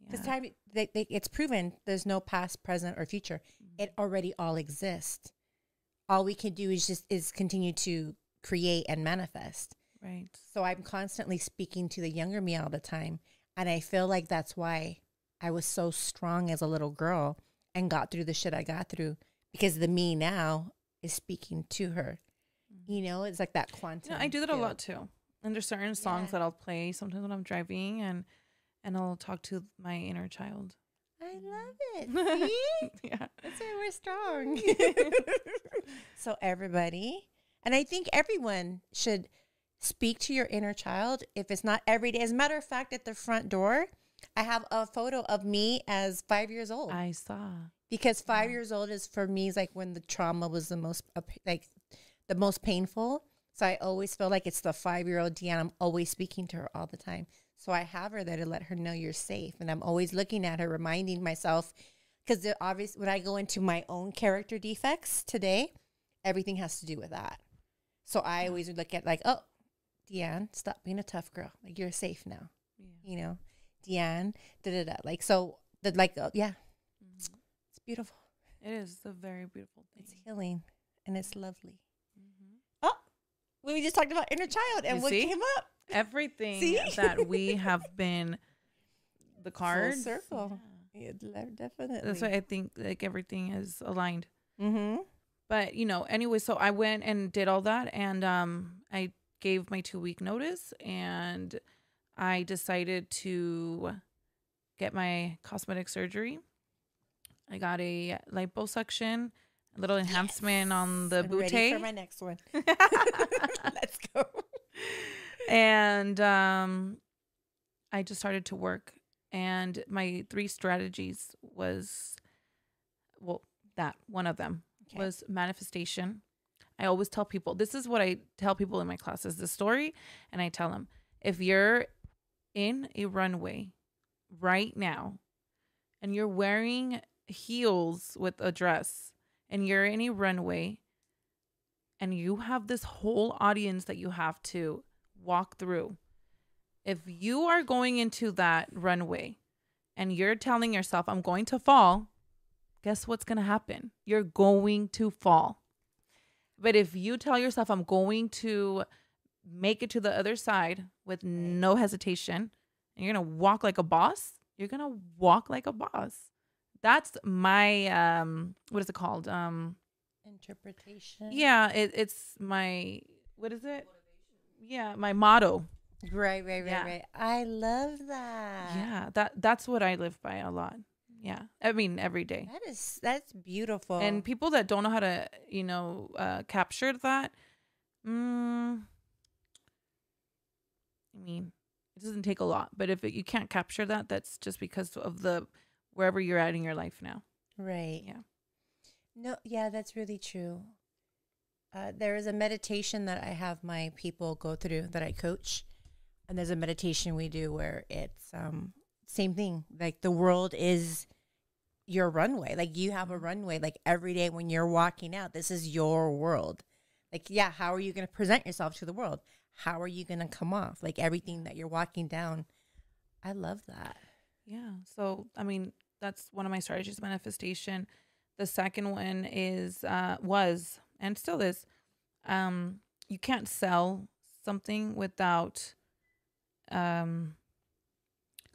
Yeah. Because time, they, they, it's proven there's no past, present, or future. It already all exists. All we can do is just is continue to create and manifest. right. So I'm constantly speaking to the younger me all the time, and I feel like that's why I was so strong as a little girl and got through the shit I got through because the me now is speaking to her. Mm-hmm. You know, it's like that quantum. You know, I do that a lot too. And there's certain songs Yeah. that I'll play sometimes when I'm driving and and I'll talk to my inner child. I mm. love it. *laughs* See? yeah. That's why we're strong. *laughs* *laughs* so everybody, and I think everyone should speak to your inner child if it's not every day. As a matter of fact, at the front door, I have a photo of me as five years old I saw. because five years old is for me is like when the trauma was the most like the most painful. So I always feel like it's the five year old Deanna. I'm always speaking to her all the time. So I have her there to let her know you're safe, and I'm always looking at her, reminding myself because obviously when I go into my own character defects today, everything has to do with that. So I always would look at like, oh, Deanne, stop being a tough girl. Like you're safe now. Yeah. You know, Deanne, da da da. Like so, the like, uh, yeah, Mhm. it's beautiful. It is a very beautiful thing. It's healing and it's lovely. Mm -hmm. Oh, we just talked about inner child and You what see? came up. Everything that we *laughs* have been the cards. circle. yeah. Yeah, definitely. That's why I think like everything is aligned. Mm-hmm. But you know, anyway, so I went and did all that and um I gave my two week notice and I decided to get my cosmetic surgery. I got a liposuction, a little enhancement on the I'm for my next one. *laughs* *laughs* Let's go. and um I just started to work and my three strategies was well that one of them Okay. was manifestation. I always tell people this is what I tell people in my classes the story and I tell them if you're in a runway right now and you're wearing heels with a dress and you're in a runway and you have this whole audience that you have to walk through. If you are going into that runway and you're telling yourself, I'm going to fall, guess what's going to happen? You're going to fall. But if you tell yourself, I'm going to make it to the other side with no hesitation, and you're going to walk like a boss, you're going to walk like a boss. That's my, um, what is it called? Um, Interpretation. yeah, it, it's my what is it? Yeah, my motto. Right, right, right, Yeah. right. I love that. yeah, that that's what I live by a lot. Yeah, I mean every day. That is that's beautiful. And people that don't know how to, you know, uh, capture that, mm, I mean, it doesn't take a lot. But if it, you can't capture that, that's just because of the wherever you're at in your life now. right. Yeah. No, yeah, that's really true. Uh, there is a meditation that I have my people go through that I coach, and there's a meditation we do where it's um same thing. Like the world is your runway. Like you have a runway. Like every day when you're walking out, this is your world. Like yeah, how are you going to present yourself to the world? How are you going to come off? Like everything that you're walking down. I love that. Yeah. So, I mean, that's one of my strategies manifestation. The second one is uh was and still is um you can't sell something without um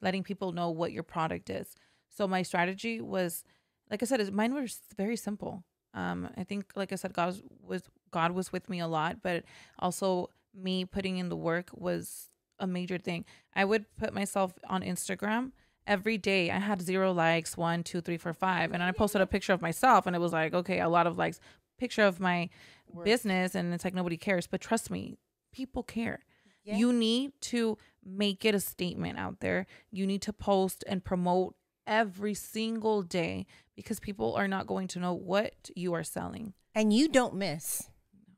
letting people know what your product is. So my strategy was like I said is mine was very simple. Um I think like I said God was, was God was with me a lot, but also me putting in the work was a major thing. I would put myself on Instagram every day. I had zero likes, one, two, three, four, five. And I posted a picture of myself and it was like, okay, a lot of likes, picture of my Work. business. And it's like nobody cares. But trust me, people care. Yeah. You need to make it a statement out there. You need to post and promote every single day because people are not going to know what you are selling. and you don't miss.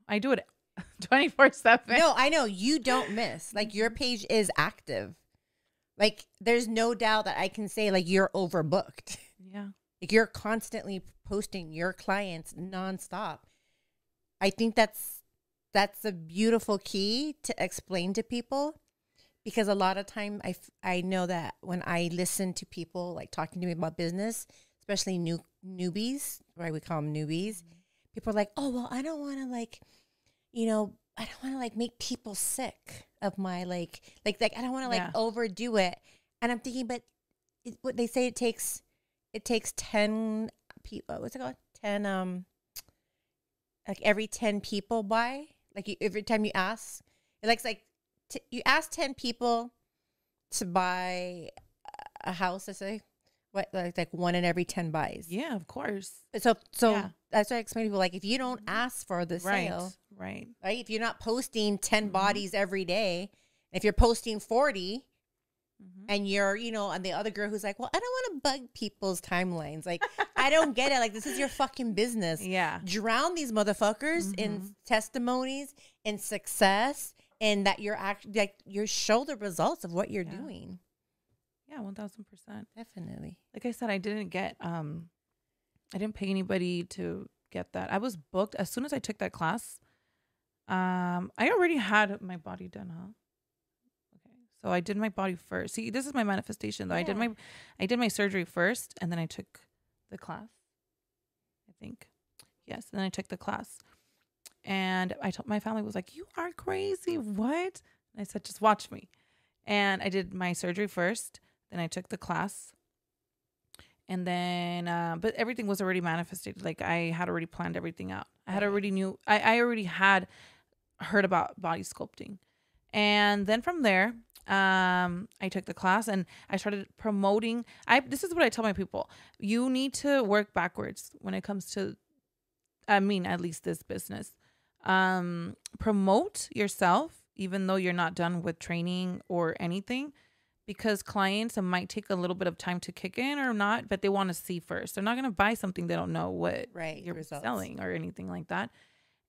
I do it *laughs* 24 7. no, I know you don't miss. Like your page is active. Like there's no doubt that I can say like you're overbooked. Yeah. Like you're constantly posting your clients nonstop. I think that's that's a beautiful key to explain to people because a lot of time I, f- I know that when I listen to people like talking to me about business, especially new newbies, right? We call them newbies. People are like, "Oh, well, I don't want to like, you know, I don't want to like make people sick of my like like like I don't want to like Yeah. overdo it." And I'm thinking, but it, what they say it takes it takes 10 people what's it called 10 um like every 10 people buy like you, every time you ask it likes like t- you ask 10 people to buy a house let's say what like, like one in every 10 buys Yeah, of course. so so Yeah. that's what i explain to people like if you don't ask for the Right. sale Right. right if you're not posting 10 Mhm. bodies every day if you're posting 40 Mhm. and you're you know and the other girl who's like well i don't want to bug people's timelines like i don't get it like this is your fucking business Yeah. drown these motherfuckers in Mhm. testimonies in success and that you're actually like you show the results of what you're Yeah. doing Yeah, one thousand percent. definitely Like I said, I didn't get um I didn't pay anybody to get that. I was booked as soon as I took that class. Um I already had my body done, huh? Okay. So I did my body first. See, this is my manifestation though. I did my I did my surgery first and then I took the class. I think. Yes, and then I took the class. And I told my family was like, "You are crazy. What?" And I said, "Just watch me." And I did my surgery first, then I took the class. And then uh, but everything was already manifested. Like I had already planned everything out. I had already knew I, I already had heard about body sculpting. And then from there, um, I took the class and I started promoting. I this is what I tell my people: you need to work backwards when it comes to, I mean, at least this business. Um, promote yourself, even though you're not done with training or anything, because clients might take a little bit of time to kick in or not, but they want to see first. They're not going to buy something they don't know what right you're results. selling or anything like that.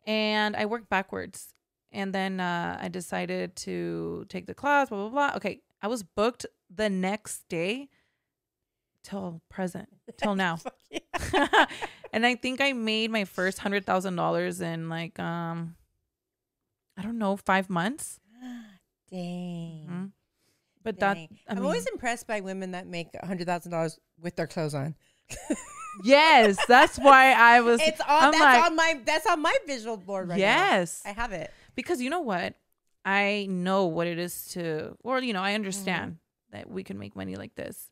And I worked backwards. And then uh, I decided to take the class, blah, blah, blah. Okay. I was booked the next day till present, till *laughs* now. *laughs* And I think I made my first hundred thousand dollars in like um I don't know, five months. *gasps* dang, Mhm. But that dang. I i'm mean, always impressed by women that make a hundred thousand dollars with their clothes on *laughs* yes, that's why I was it's on I'm that's like, on my that's on my visual board right now yes. i have it because you know what i know what it is to or you know i Mm-hmm. understand that we can make money like this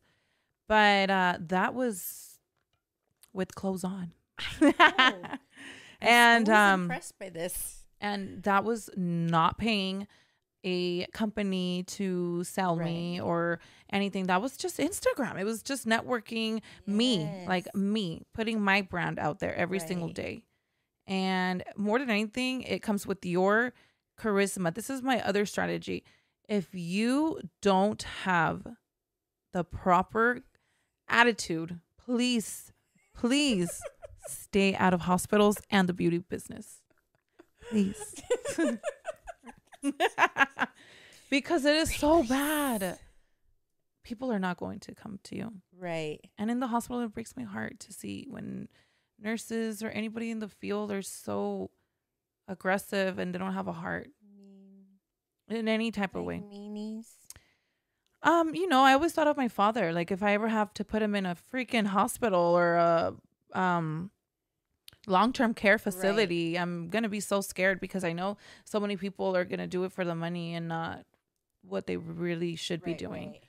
but uh that was with clothes on. *laughs* And um impressed by this. and that was not paying a company to sell me or anything. That was just instagram. It was just networking me like me putting my brand out there every single day. And more than anything it comes with your charisma. This is my other strategy. If you don't have the proper attitude please please stay out of hospitals and the beauty business. Please. *laughs* Because it is so bad. People are not going to come to you. Right. And in the hospital, it breaks my heart to see when nurses or anybody in the field are so aggressive and they don't have a heart mean. in any type of way. meanies Um, you know, I always thought of my father. Like if I ever have to put him in a freaking hospital or a um long-term care facility, I'm going to be so scared because I know so many people are going to do it for the money and not what they really should be doing. right.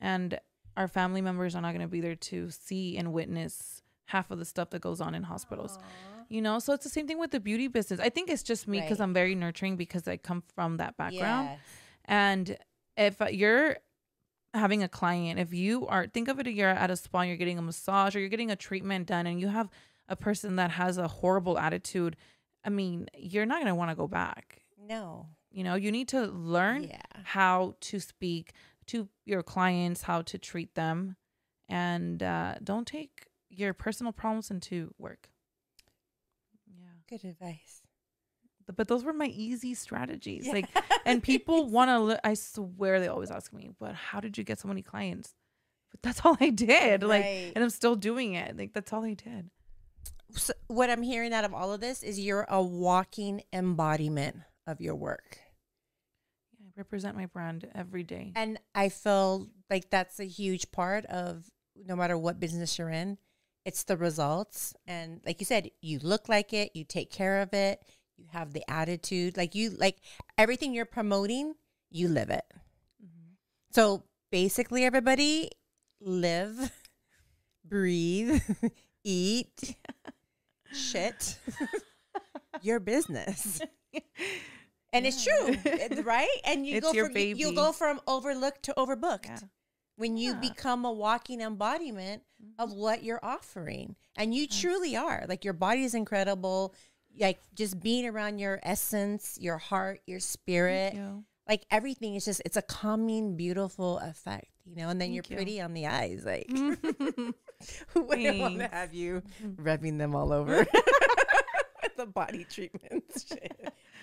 and our family members are not going to be there to see and witness half of the stuff that goes on in hospitals Aw. you know so it's the same thing with the beauty business i think it's just me because Right. i'm very nurturing because i come from that background Yes. and if you're having a client if you are think of it you're at a spa you're getting a massage or you're getting a treatment done and you have a person that has a horrible attitude i mean you're not going to want to go back. No. You know you need to learn yeah. how to speak to your clients, how to treat them, and uh, don't take your personal problems into work. Yeah, good advice but those were my easy strategies. Like, *laughs* and people want to. Li- I swear they always ask me, "But how did you get so many clients?" But that's all I did. Like, Right. and I'm still doing it. Like, that's all I did. so what I'm hearing out of all of this is you're a walking embodiment of your work. Yeah, I represent my brand every day. And I feel like that's a huge part of no matter what business you're in, it's the results. And like you said, you look like it, you take care of it, you have the attitude. Like you like everything you're promoting, you live it. Mhm. So basically everybody live, *laughs* breathe, *laughs* eat, *laughs* shit. your business. And it's true, right? And you It's go from you go from overlooked to overbooked Yeah. when you Yeah. become a walking embodiment of Mm-hmm. what you're offering. And you truly are. Like your body is incredible. Like just being around your essence, your heart, your spirit, Thank you. like everything is just it's a calming, beautiful effect, you know. And then you're you. pretty on the eyes, like *laughs* *laughs* who wouldn't want to have you *laughs* rubbing them all over the body treatments?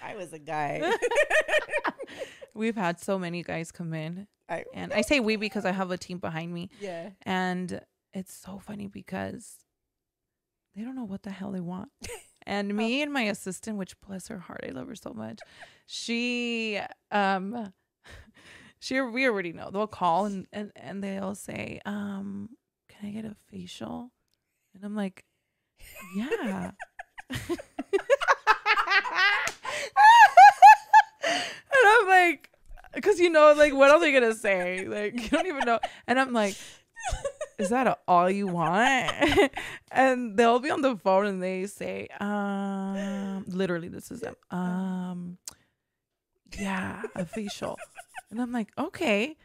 I was a guy. We've had so many guys come in, I, and I say we because I have a team behind me, yeah. and it's so funny because they don't know what the hell they want. And me and my assistant, which bless her heart, I love her so much. She um *laughs* she we already know. They'll call and and, and they'll say, um, can I get a facial? And I'm like, yeah. *laughs* and I'm like, because you know, like, what are you gonna say? Like, you don't even know. And I'm like, is that all you want? *laughs* and they'll be on the phone and they say, um, literally, this is them. Um, yeah, a facial. And I'm like, okay,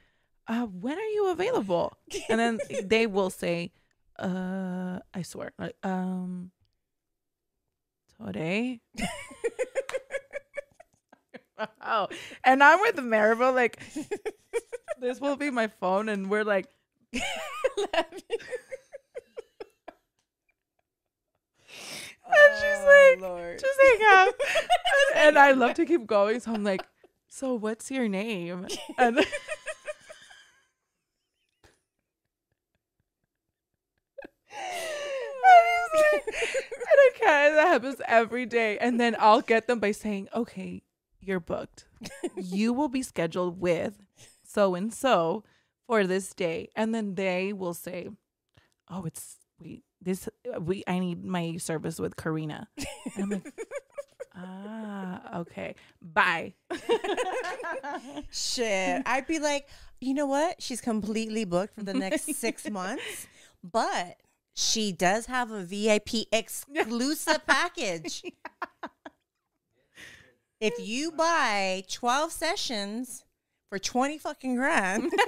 uh, when are you available? And then they will say, uh, I swear, like, um, today. *laughs* oh, and I'm with Maribel, like, this will be my phone, and we're like, *laughs* And she's oh, like, Lord. just hang out. and, I love to keep going. So I'm like, so what's your name? And *laughs* And he's like- and I can't. That happens every day. And then I'll get them by saying, okay, you're booked. You will be scheduled with so and so for this day. And then they will say, oh, it's, we this, we, I need my service with Karina. And I'm like, *laughs* ah, okay, bye. *laughs* Shit. I'd be like, you know what? She's completely booked for the next *laughs* six months, but she does have a VIP exclusive package. If you buy 12 sessions for 20 fucking grand, *laughs*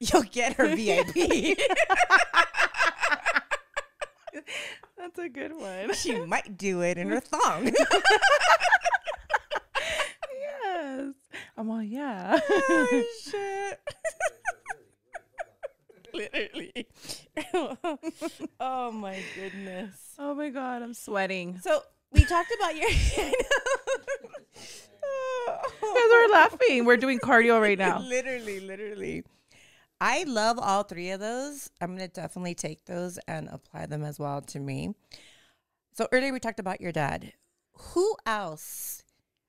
you'll get her VIP. That's a good one. she might do it in her *laughs* thong. yes. I'm all, yeah. oh, *laughs* shit. Literally. oh my goodness. oh my God, I'm sweating. So we talked about your. *laughs* Because we're laughing. We're doing cardio right now. *laughs* literally, literally. I love all three of those. I'm gonna definitely take those and apply them as well to me. So earlier we talked about your dad. Who else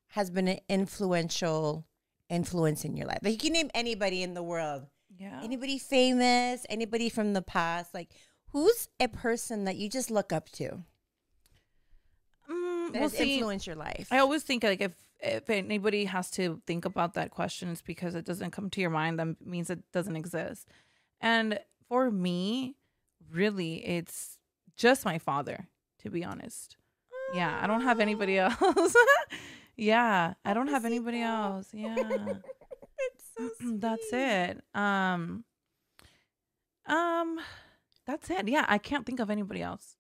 has been an influential influence in your life? Like you can name anybody in the world. Yeah. Anybody famous, anybody from the past. Like who's a person that you just look up to well, see, influenced your life? I always think like if if anybody has to think about that question, it's because it doesn't come to your mind. That means it doesn't exist. And for me, really, it's just my father. To be honest, yeah, I don't have anybody else. *laughs* yeah, I don't have anybody else. *laughs* Yeah. It's so that's it. Um, um, that's it. Yeah, I can't think of anybody else.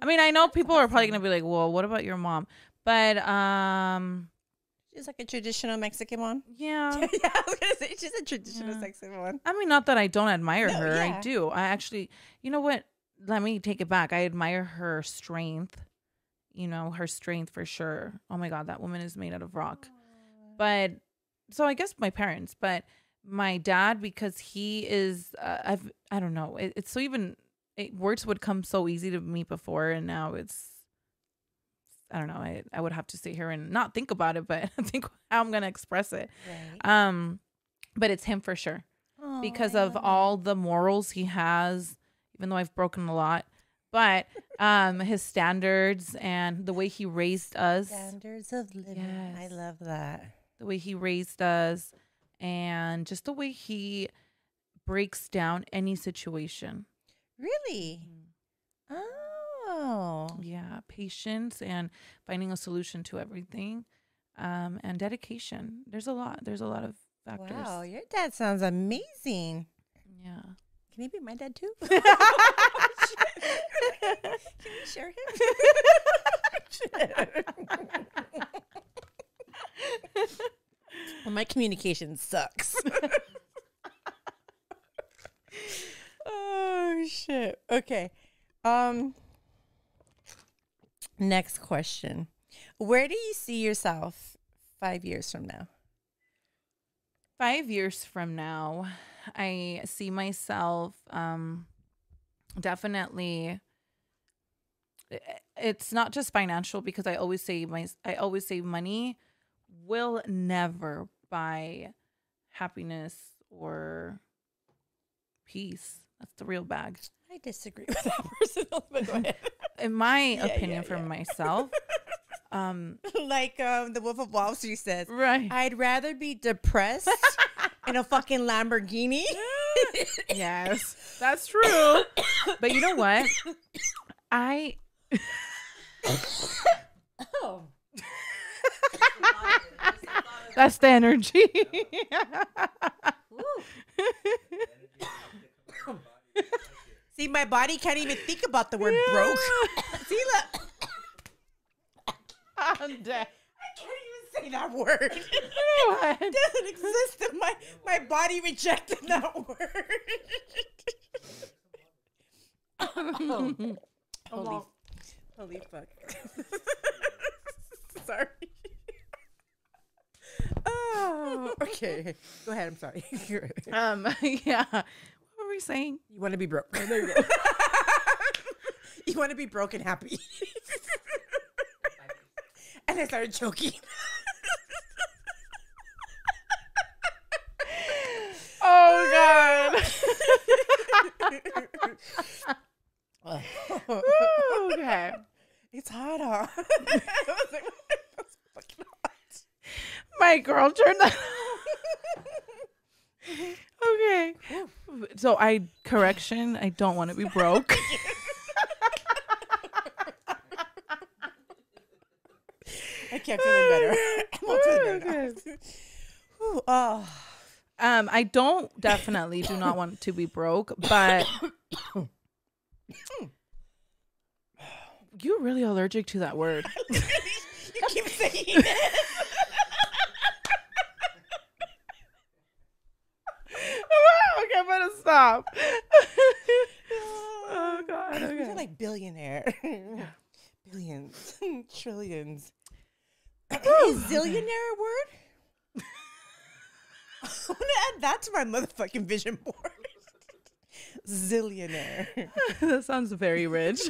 I mean, I know people are probably gonna be like, "Well, what about your mom?" But um, She's like a traditional Mexican one. *laughs* yeah. *laughs* yeah, I was gonna say she's a traditional Yeah. Mexican one. I mean, not that I don't admire No, her. yeah. I do. I actually, you know what? Let me take it back. I admire her strength. You know, her strength for sure. Oh my God, that woman is made out of rock. But so I guess my parents, but my dad because he is. Uh, I've. I don't know. It, it's so even. It, words would come so easy to me before, and now it's. I don't know. I I would have to sit here and not think about it, but *laughs* think how I'm gonna express it. Right. Um, but it's him for sure because of all the morals he has even though i've broken a lot but *laughs* um his standards and the way he raised us standards of living. I love that. the way he raised us and just the way he breaks down any situation Really? Mm-hmm. Wow. Yeah, patience and finding a solution to everything, um, and dedication. There's a lot. There's a lot of factors. Wow, your dad sounds amazing. Yeah. Can he be my dad too? *laughs* *laughs* Can we share him? *laughs* well, my communication sucks. Oh shit. Okay. Um next question. Where do you see yourself 5 years from now? Five years from now, I see myself um, definitely. It's not just financial because I always say my I always say money will never buy happiness or peace. That's the real bag. I disagree with that *laughs* person, but go ahead. In my Yeah, opinion, yeah, for yeah. myself, *laughs* um, like um, the Wolf of Wall Street says, right? I'd rather be depressed *laughs* in a fucking Lamborghini. yes, that's true. *coughs* But you know what? I oh. that's the energy. See, my body can't even think about the word broke. *laughs* See, look. I'm dead. I can't even say that word. *laughs* What? It doesn't exist. and My my body rejected that word. *laughs* oh. Holy, holy fuck. sorry. oh, okay. Go ahead. I'm sorry. Um, yeah. Were we saying? You want to be broke. Oh, there you go. *laughs* you want to be broke and happy. *laughs* and I started choking. *laughs* Oh God. Okay. it's hot, huh? I was like, "That's fucking hot." My girl turned that. *laughs* okay. So I correction. I don't want to be broke. I can't feeling better. *laughs* I'm all feeling better. Okay. Oh. Um, I don't definitely do not want to be broke, but *coughs* you're really allergic to that word. *laughs* you keep saying it. Okay, I'm gonna stop. *laughs* oh God. You're like billionaire. *laughs* Billions. *laughs* Trillions. *clears throat* Is zillionaire a word? I'm gonna add that to my motherfucking vision board. Zillionaire. that sounds very rich.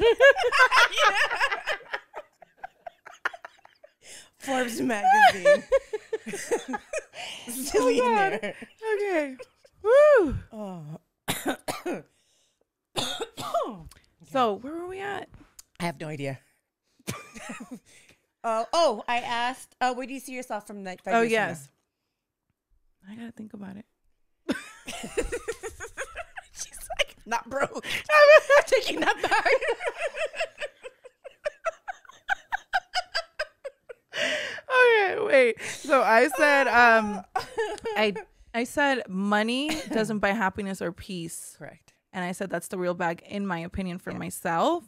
Forbes magazine. Oh, zillionaire. okay. Woo. Oh. *coughs* So where were we at? I have no idea. *laughs* Uh, oh, I asked, uh, where do you see yourself from like five Oh years yes. I gotta think about it. *laughs* She's like, not broke. I'm *laughs* taking that back. Okay, wait. So I said um I I said money *coughs* doesn't buy happiness or peace. Correct. And I said that's the real bag in my opinion for myself.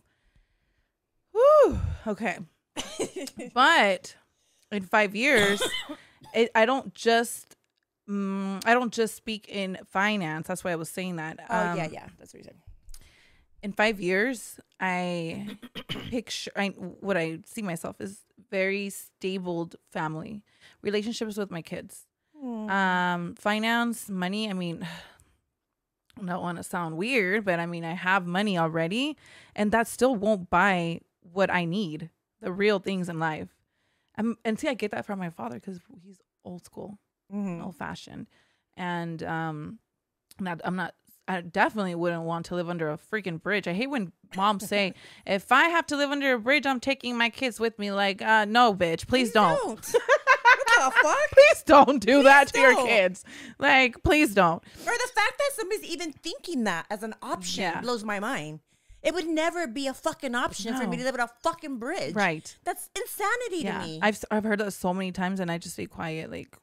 Whew. Okay. *laughs* but in 5 years *coughs* it, I don't just mm, I don't just speak in finance. That's why I was saying that. Oh, yeah, Um, yeah. That's the reason. in five years, I picture I, what I see myself is very stabled family, relationships with my kids, um, finance, money. I mean, *sighs* I don't want to sound weird, but I mean, I have money already, and that still won't buy what I need, the real things in life. Um, and see, I get that from my father because he's old school Mhm. old fashioned and um not i'm not i definitely wouldn't want to live under a freaking bridge i hate when moms say *laughs* if i have to live under a bridge i'm taking my kids with me like uh no bitch please don't what *laughs* the *laughs* fuck? please don't do that to your don't. kids like please don't Or the fact that somebody's even thinking that as an option Yeah. blows my mind. It would never be a fucking option for me to live on a fucking bridge. Right. That's insanity Yeah. to me. I've I've heard that so many times, and I just stay quiet. Like,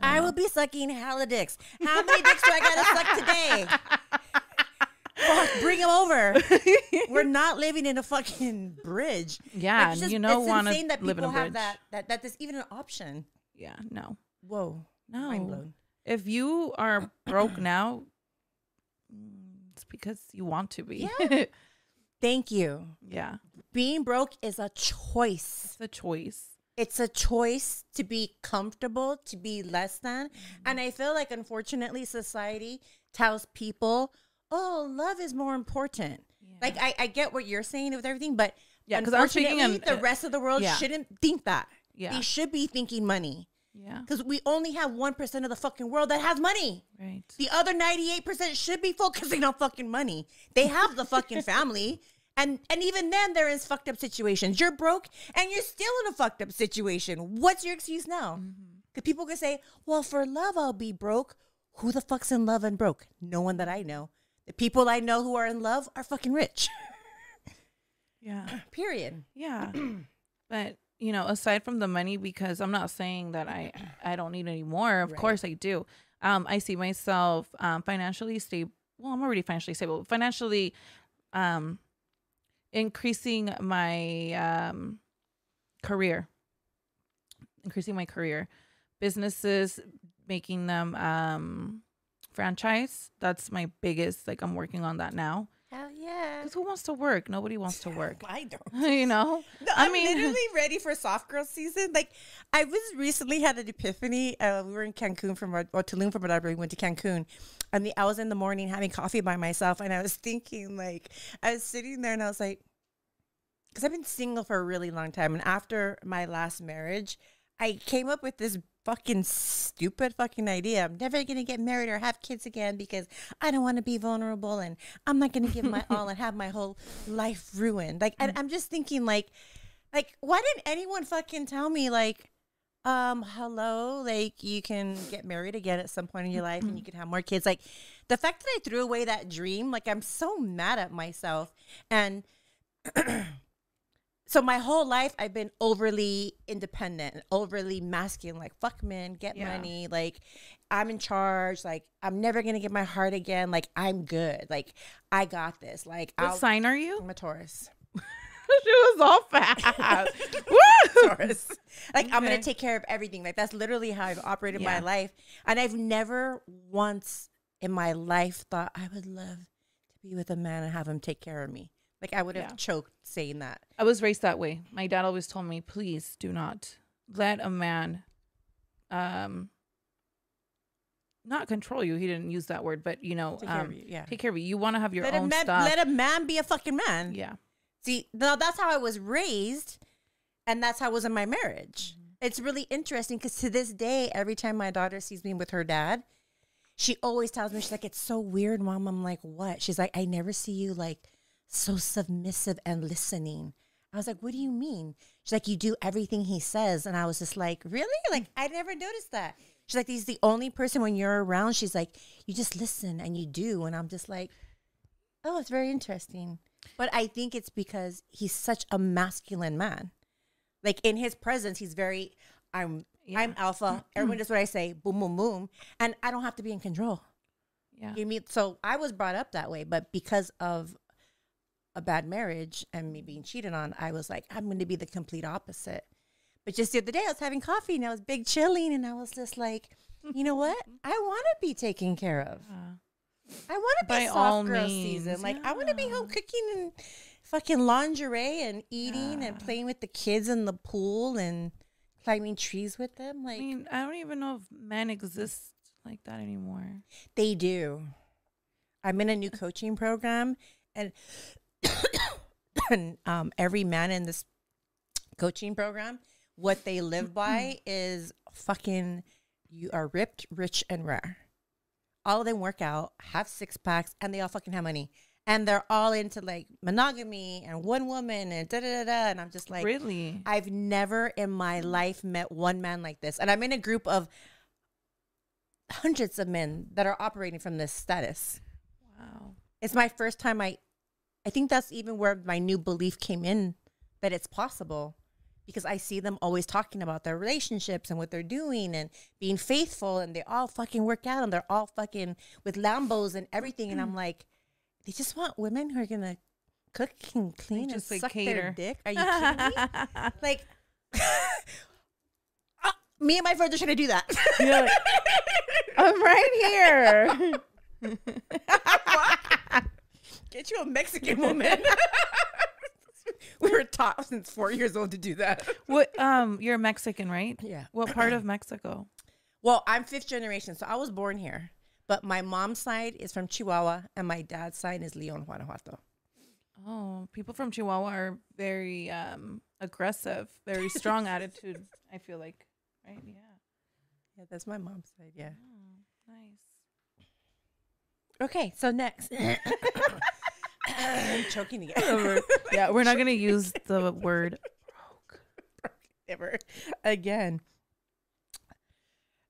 I will be sucking hella dicks. How many dicks do I gotta suck today? *laughs* *laughs* Fuck, bring him over. *laughs* We're not living in a fucking bridge. yeah, it's and you know, want to that live in a people have bridge. that, that that there's even an option. Yeah, no, Whoa, mind no. blown. If you are broke now, mm, it's because you want to be. Yeah. *laughs* Thank you. yeah, Being broke is a choice. it's a choice. It's a choice to be comfortable, to be less than. Mm-hmm. And I feel like, unfortunately, society tells people, oh, love is more important. Like, I, I get what you're saying with everything, but Yeah, 'cause I'm speaking the uh, rest of the world yeah. shouldn't think that. Yeah. They should be thinking money Yeah, because we only have 1% of the fucking world that has money. right. The other 98% should be focusing on fucking money. They have the fucking *laughs* family. And and even then they're in fucked up situations. You're broke and you're still in a fucked up situation. What's your excuse now? Mm-hmm. Because people can say, well, for love, I'll be broke. Who the fuck's in love and broke? No one that I know. The people I know who are in love are fucking rich. *laughs* Yeah. Period. Yeah. *clears throat* but you know, aside from the money, because I'm not saying that I I don't need any more. Of Right. course I do. Um, I see myself um financially stable. Well, I'm already financially stable. Financially, um, increasing my um career, increasing my career, businesses, making them um franchise. That's my biggest. Like I'm working on that now. Hell yeah. Because who wants to work? Nobody wants to work. *laughs* I don't. *laughs* you know. No, I I'm mean- literally *laughs* ready for soft girl season. Like, I was recently had an epiphany. Uh, we were in Cancun from our, or Tulum from whatever. We went to Cancun, and the, I was in the morning having coffee by myself, and I was thinking, like, I was sitting there, and I was like, because I've been single for a really long time, and after my last marriage, I came up with this fucking stupid fucking idea. I'm never gonna get married or have kids again because I don't want to be vulnerable, and I'm not gonna give my *laughs* all and have my whole life ruined. Like, and I'm just thinking, like, like why didn't anyone fucking tell me, like, um, hello, like you can get married again at some point in your life and you can have more kids. Like, the fact that I threw away that dream, like, I'm so mad at myself, and *clears throat* so my whole life I've been overly independent and overly masculine, like fuck men, get Yeah. money, like I'm in charge, like I'm never gonna get my heart again, like I'm good, like I got this, like What I'll, sign are you? I'm a Taurus. *laughs* she was all fast. *laughs* Taurus. Like I'm gonna take care of everything. Like that's literally how I've operated my life, and I've never once in my life thought I would love to be with a man and have him take care of me. Like I would have Yeah. choked saying that. I was raised that way. My dad always told me, please do not let a man um not control you. He didn't use that word, but you know, Take care um, of you, yeah. take care of you. You want to have your Let a, own man, stuff. let a man be a fucking man. yeah. See, now that's how I was raised, and that's how I was in my marriage. Mm-hmm. It's really interesting because to this day, every time my daughter sees me with her dad, she always tells me, she's like, it's so weird, mom. I'm like, what? She's like, I never see you like so submissive and listening. I was like, what do you mean? She's like, you do everything he says. And I was just like, really? Like, I never noticed that. She's like, he's the only person when you're around. She's like, you just listen and you do. And I'm just like, oh, it's very interesting. But I think it's because he's such a masculine man. Like in his presence, he's very, I'm, I'm alpha. Mm-hmm. Everyone does what I say, boom, boom, boom. And I don't have to be in control. Yeah. You mean so I was brought up that way, but because of a bad marriage and me being cheated on, I was like, I'm going to be the complete opposite. But just the other day, I was having coffee and I was big chilling, and I was just like, you know what? I want to be taken care of. I want to be By soft all girl means, season. Like I want to be home cooking and fucking lingerie and eating and playing with the kids in the pool and climbing trees with them. I Like mean, I don't even know if men exist like that anymore. They do. I'm in a new coaching program, and, and *laughs* um, every man in this coaching program, what they live by is fucking you are ripped, rich, and rare. All of them work out, have six packs, and they all fucking have money. And they're all into like monogamy and one woman and da da da da. And I'm just like, really? I've never in my life met one man like this. And I'm in a group of hundreds of men that are operating from this status. Wow. It's my first time I I think that's even where my new belief came in that it's possible because I see them always talking about their relationships and what they're doing and being faithful and they all fucking work out and they're all fucking with Lambos and everything. And I'm *clears throat* like, they just want women who are to cook and clean and like, suck their cater. dick. Are *laughs* you kidding me? like, *laughs* uh, me and my friends are trying to do that. Like, *laughs* I'm right here. Get you a Mexican woman. *laughs* we were taught since four years old to do that. what? Um, you're Mexican, right? Yeah. What part of Mexico? Well, I'm fifth generation, so I was born here. But my mom's side is from Chihuahua, and my dad's side is Leon, Guanajuato. Oh, people from Chihuahua are very um aggressive, very strong *laughs* attitude. I feel like, right? Yeah. Yeah, that's my mom's side. Yeah. Oh, nice. Okay, so next. *laughs* I'm choking again. *laughs* yeah, we're not gonna use the word broke *laughs* Ever again.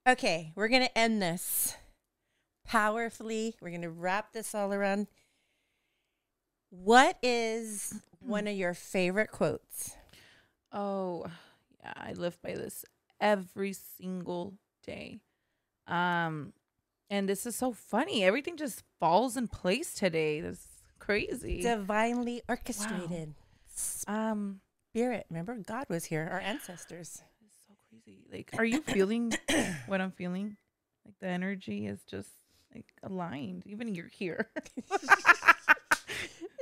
Okay, we're gonna end this powerfully. We're gonna wrap this all around. What is *clears throat* one of your favorite quotes? Oh, yeah, I live by this every single day. Um, and this is so funny. Everything just falls in place today. This is crazy. Divinely orchestrated. um, Spirit. Remember, God was here, our ancestors. it's so crazy. Like, are you feeling *coughs* what I'm feeling? Like the energy is just like aligned. Even you're here. *laughs*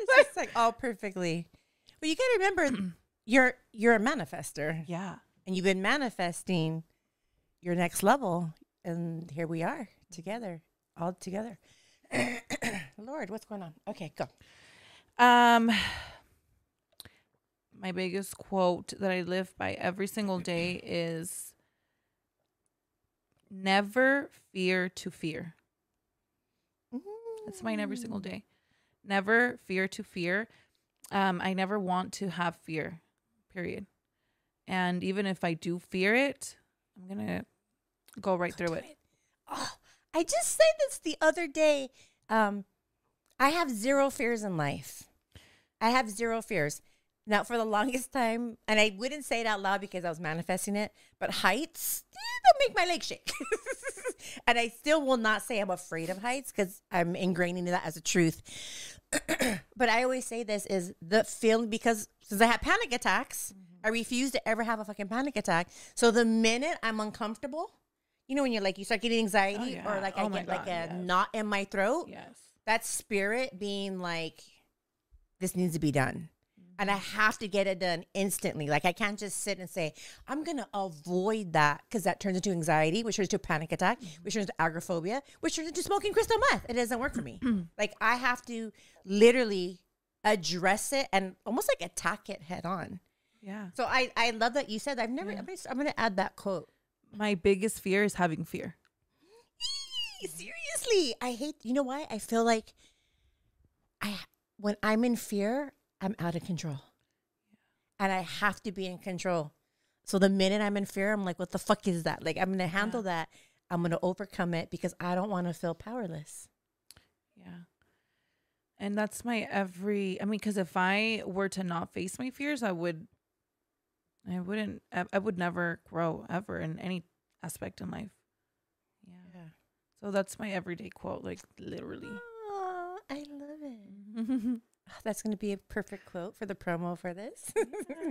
It's just like all perfectly. Well, you got to remember, *clears throat* you're you're a manifester, yeah. and you've been manifesting your next level, and here we are together, all together. *clears throat* Lord, what's going on? Okay, go. Um, my biggest quote that I live by every single day is never fear to fear. That's mine every single day. Never fear to fear. Um, I never want to have fear, period. And even if I do fear it, I'm going to go right through it. Oh, I just said this the other day. Um, I have zero fears in life. I have zero fears. Now, for the longest time, and I wouldn't say it out loud because I was manifesting it, but heights, eh, they'll make my legs shake. *laughs* and I still will not say I'm afraid of heights because I'm ingraining that as a truth. *clears throat* but I always say this is the feeling because since I had panic attacks, I refuse to ever have a fucking panic attack. So the minute I'm uncomfortable, you know, when you're like, you start getting anxiety or yeah. like Oh I get like a yes. knot in my throat, Yes. That spirit being like, this needs to be done. And I mm-hmm. have to get it done instantly. Like I can't just sit and say, I'm gonna avoid that because that turns into anxiety, which turns into a panic attack, mm-hmm. which turns into agoraphobia, which turns into smoking crystal meth. It doesn't work for me. *clears throat* like I have to literally address it and almost like attack it head on. Yeah. So I, I love that you said I've never Yeah. I'm, gonna, I'm gonna add that quote. My biggest fear is having fear. Seriously, I hate. You know why? I feel like I when I'm in fear, I'm out of control, and I have to be in control. So the minute I'm in fear, I'm like, "What the fuck is that?" Like I'm gonna handle that. I'm gonna overcome it because I don't want to feel powerless. Yeah. And that's my every I mean cuz if I were to not face my fears, I would I wouldn't I, I would never grow ever in any aspect in life. So that's my everyday quote like literally. Oh, I love it. *laughs* That's going to be a perfect quote for the promo for this.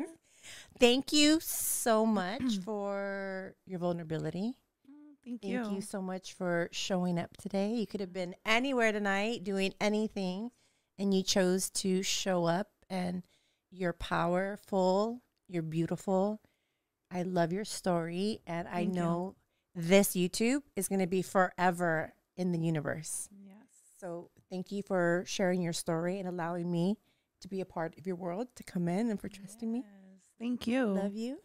*laughs* Thank you so much *clears throat* for your vulnerability. Mm, thank Thank you. you so much for showing up today. You could have mm. been anywhere tonight doing anything, and you chose to show up, and you're powerful, you're beautiful. I love your story, and I Thank you. know this YouTube is going to be forever in the universe. Yes. So, thank you for sharing your story and allowing me to be a part of your world, to come in, and for trusting me. Yes. Thank you. Love you.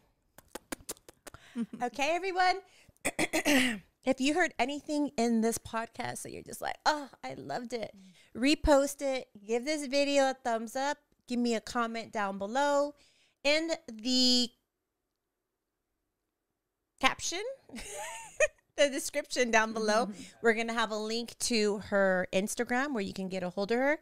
*laughs* okay, everyone. *clears throat* if you heard anything in this podcast that you're just like, oh, I loved it, mm. repost it, give this video a thumbs up, give me a comment down below. In the caption, *laughs* the description down below, we're going to have a link to her Instagram where you can get a hold of her.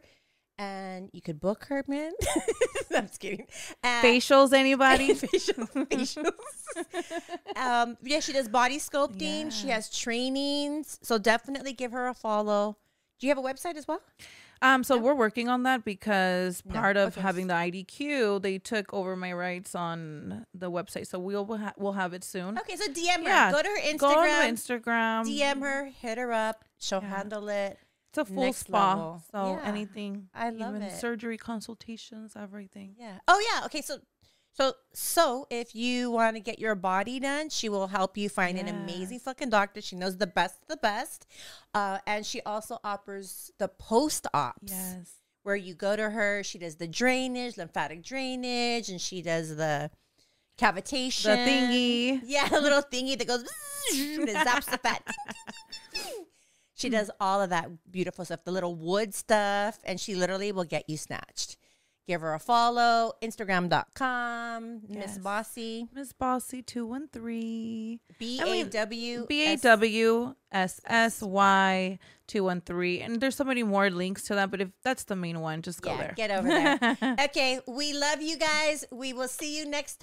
and you could book her, man. *laughs* I'm just kidding. And Facials, anybody? *laughs* facials. facials. um, yeah, she does body sculpting. She has trainings, so definitely give her a follow. Do you have a website as well? Um, so we're working on that because part of okay. having the IDQ, they took over my rights on the website. So we'll ha- we'll have it soon. Okay, so DM her. Yeah, Go to her Instagram. Go on Instagram. DM her. Hit her up. She'll Yeah. handle it. It's a full next spa. level. So Yeah. anything. I love even it. surgery consultations, everything. Yeah. Oh yeah. Okay. So, so, so if you want to get your body done, she will help you find an amazing fucking doctor. She knows the best of the best, uh, and she also offers the post ops. Yes. where you go to her. She does the drainage, lymphatic drainage, and she does the cavitation. The thingy. *laughs* Yeah, the little thingy that goes *laughs* and it zaps the fat. she does all of that beautiful stuff, the little wood stuff, and she literally will get you snatched. Give her a follow, Instagram.com, Miss Yes. Bossy, Miss Bossy two one three. B I A W B A W S S Y two one three. And there's so many more links to that, but if that's the main one, just go Yeah, there. get over there. *laughs* Okay, we love you guys. We will see you next time.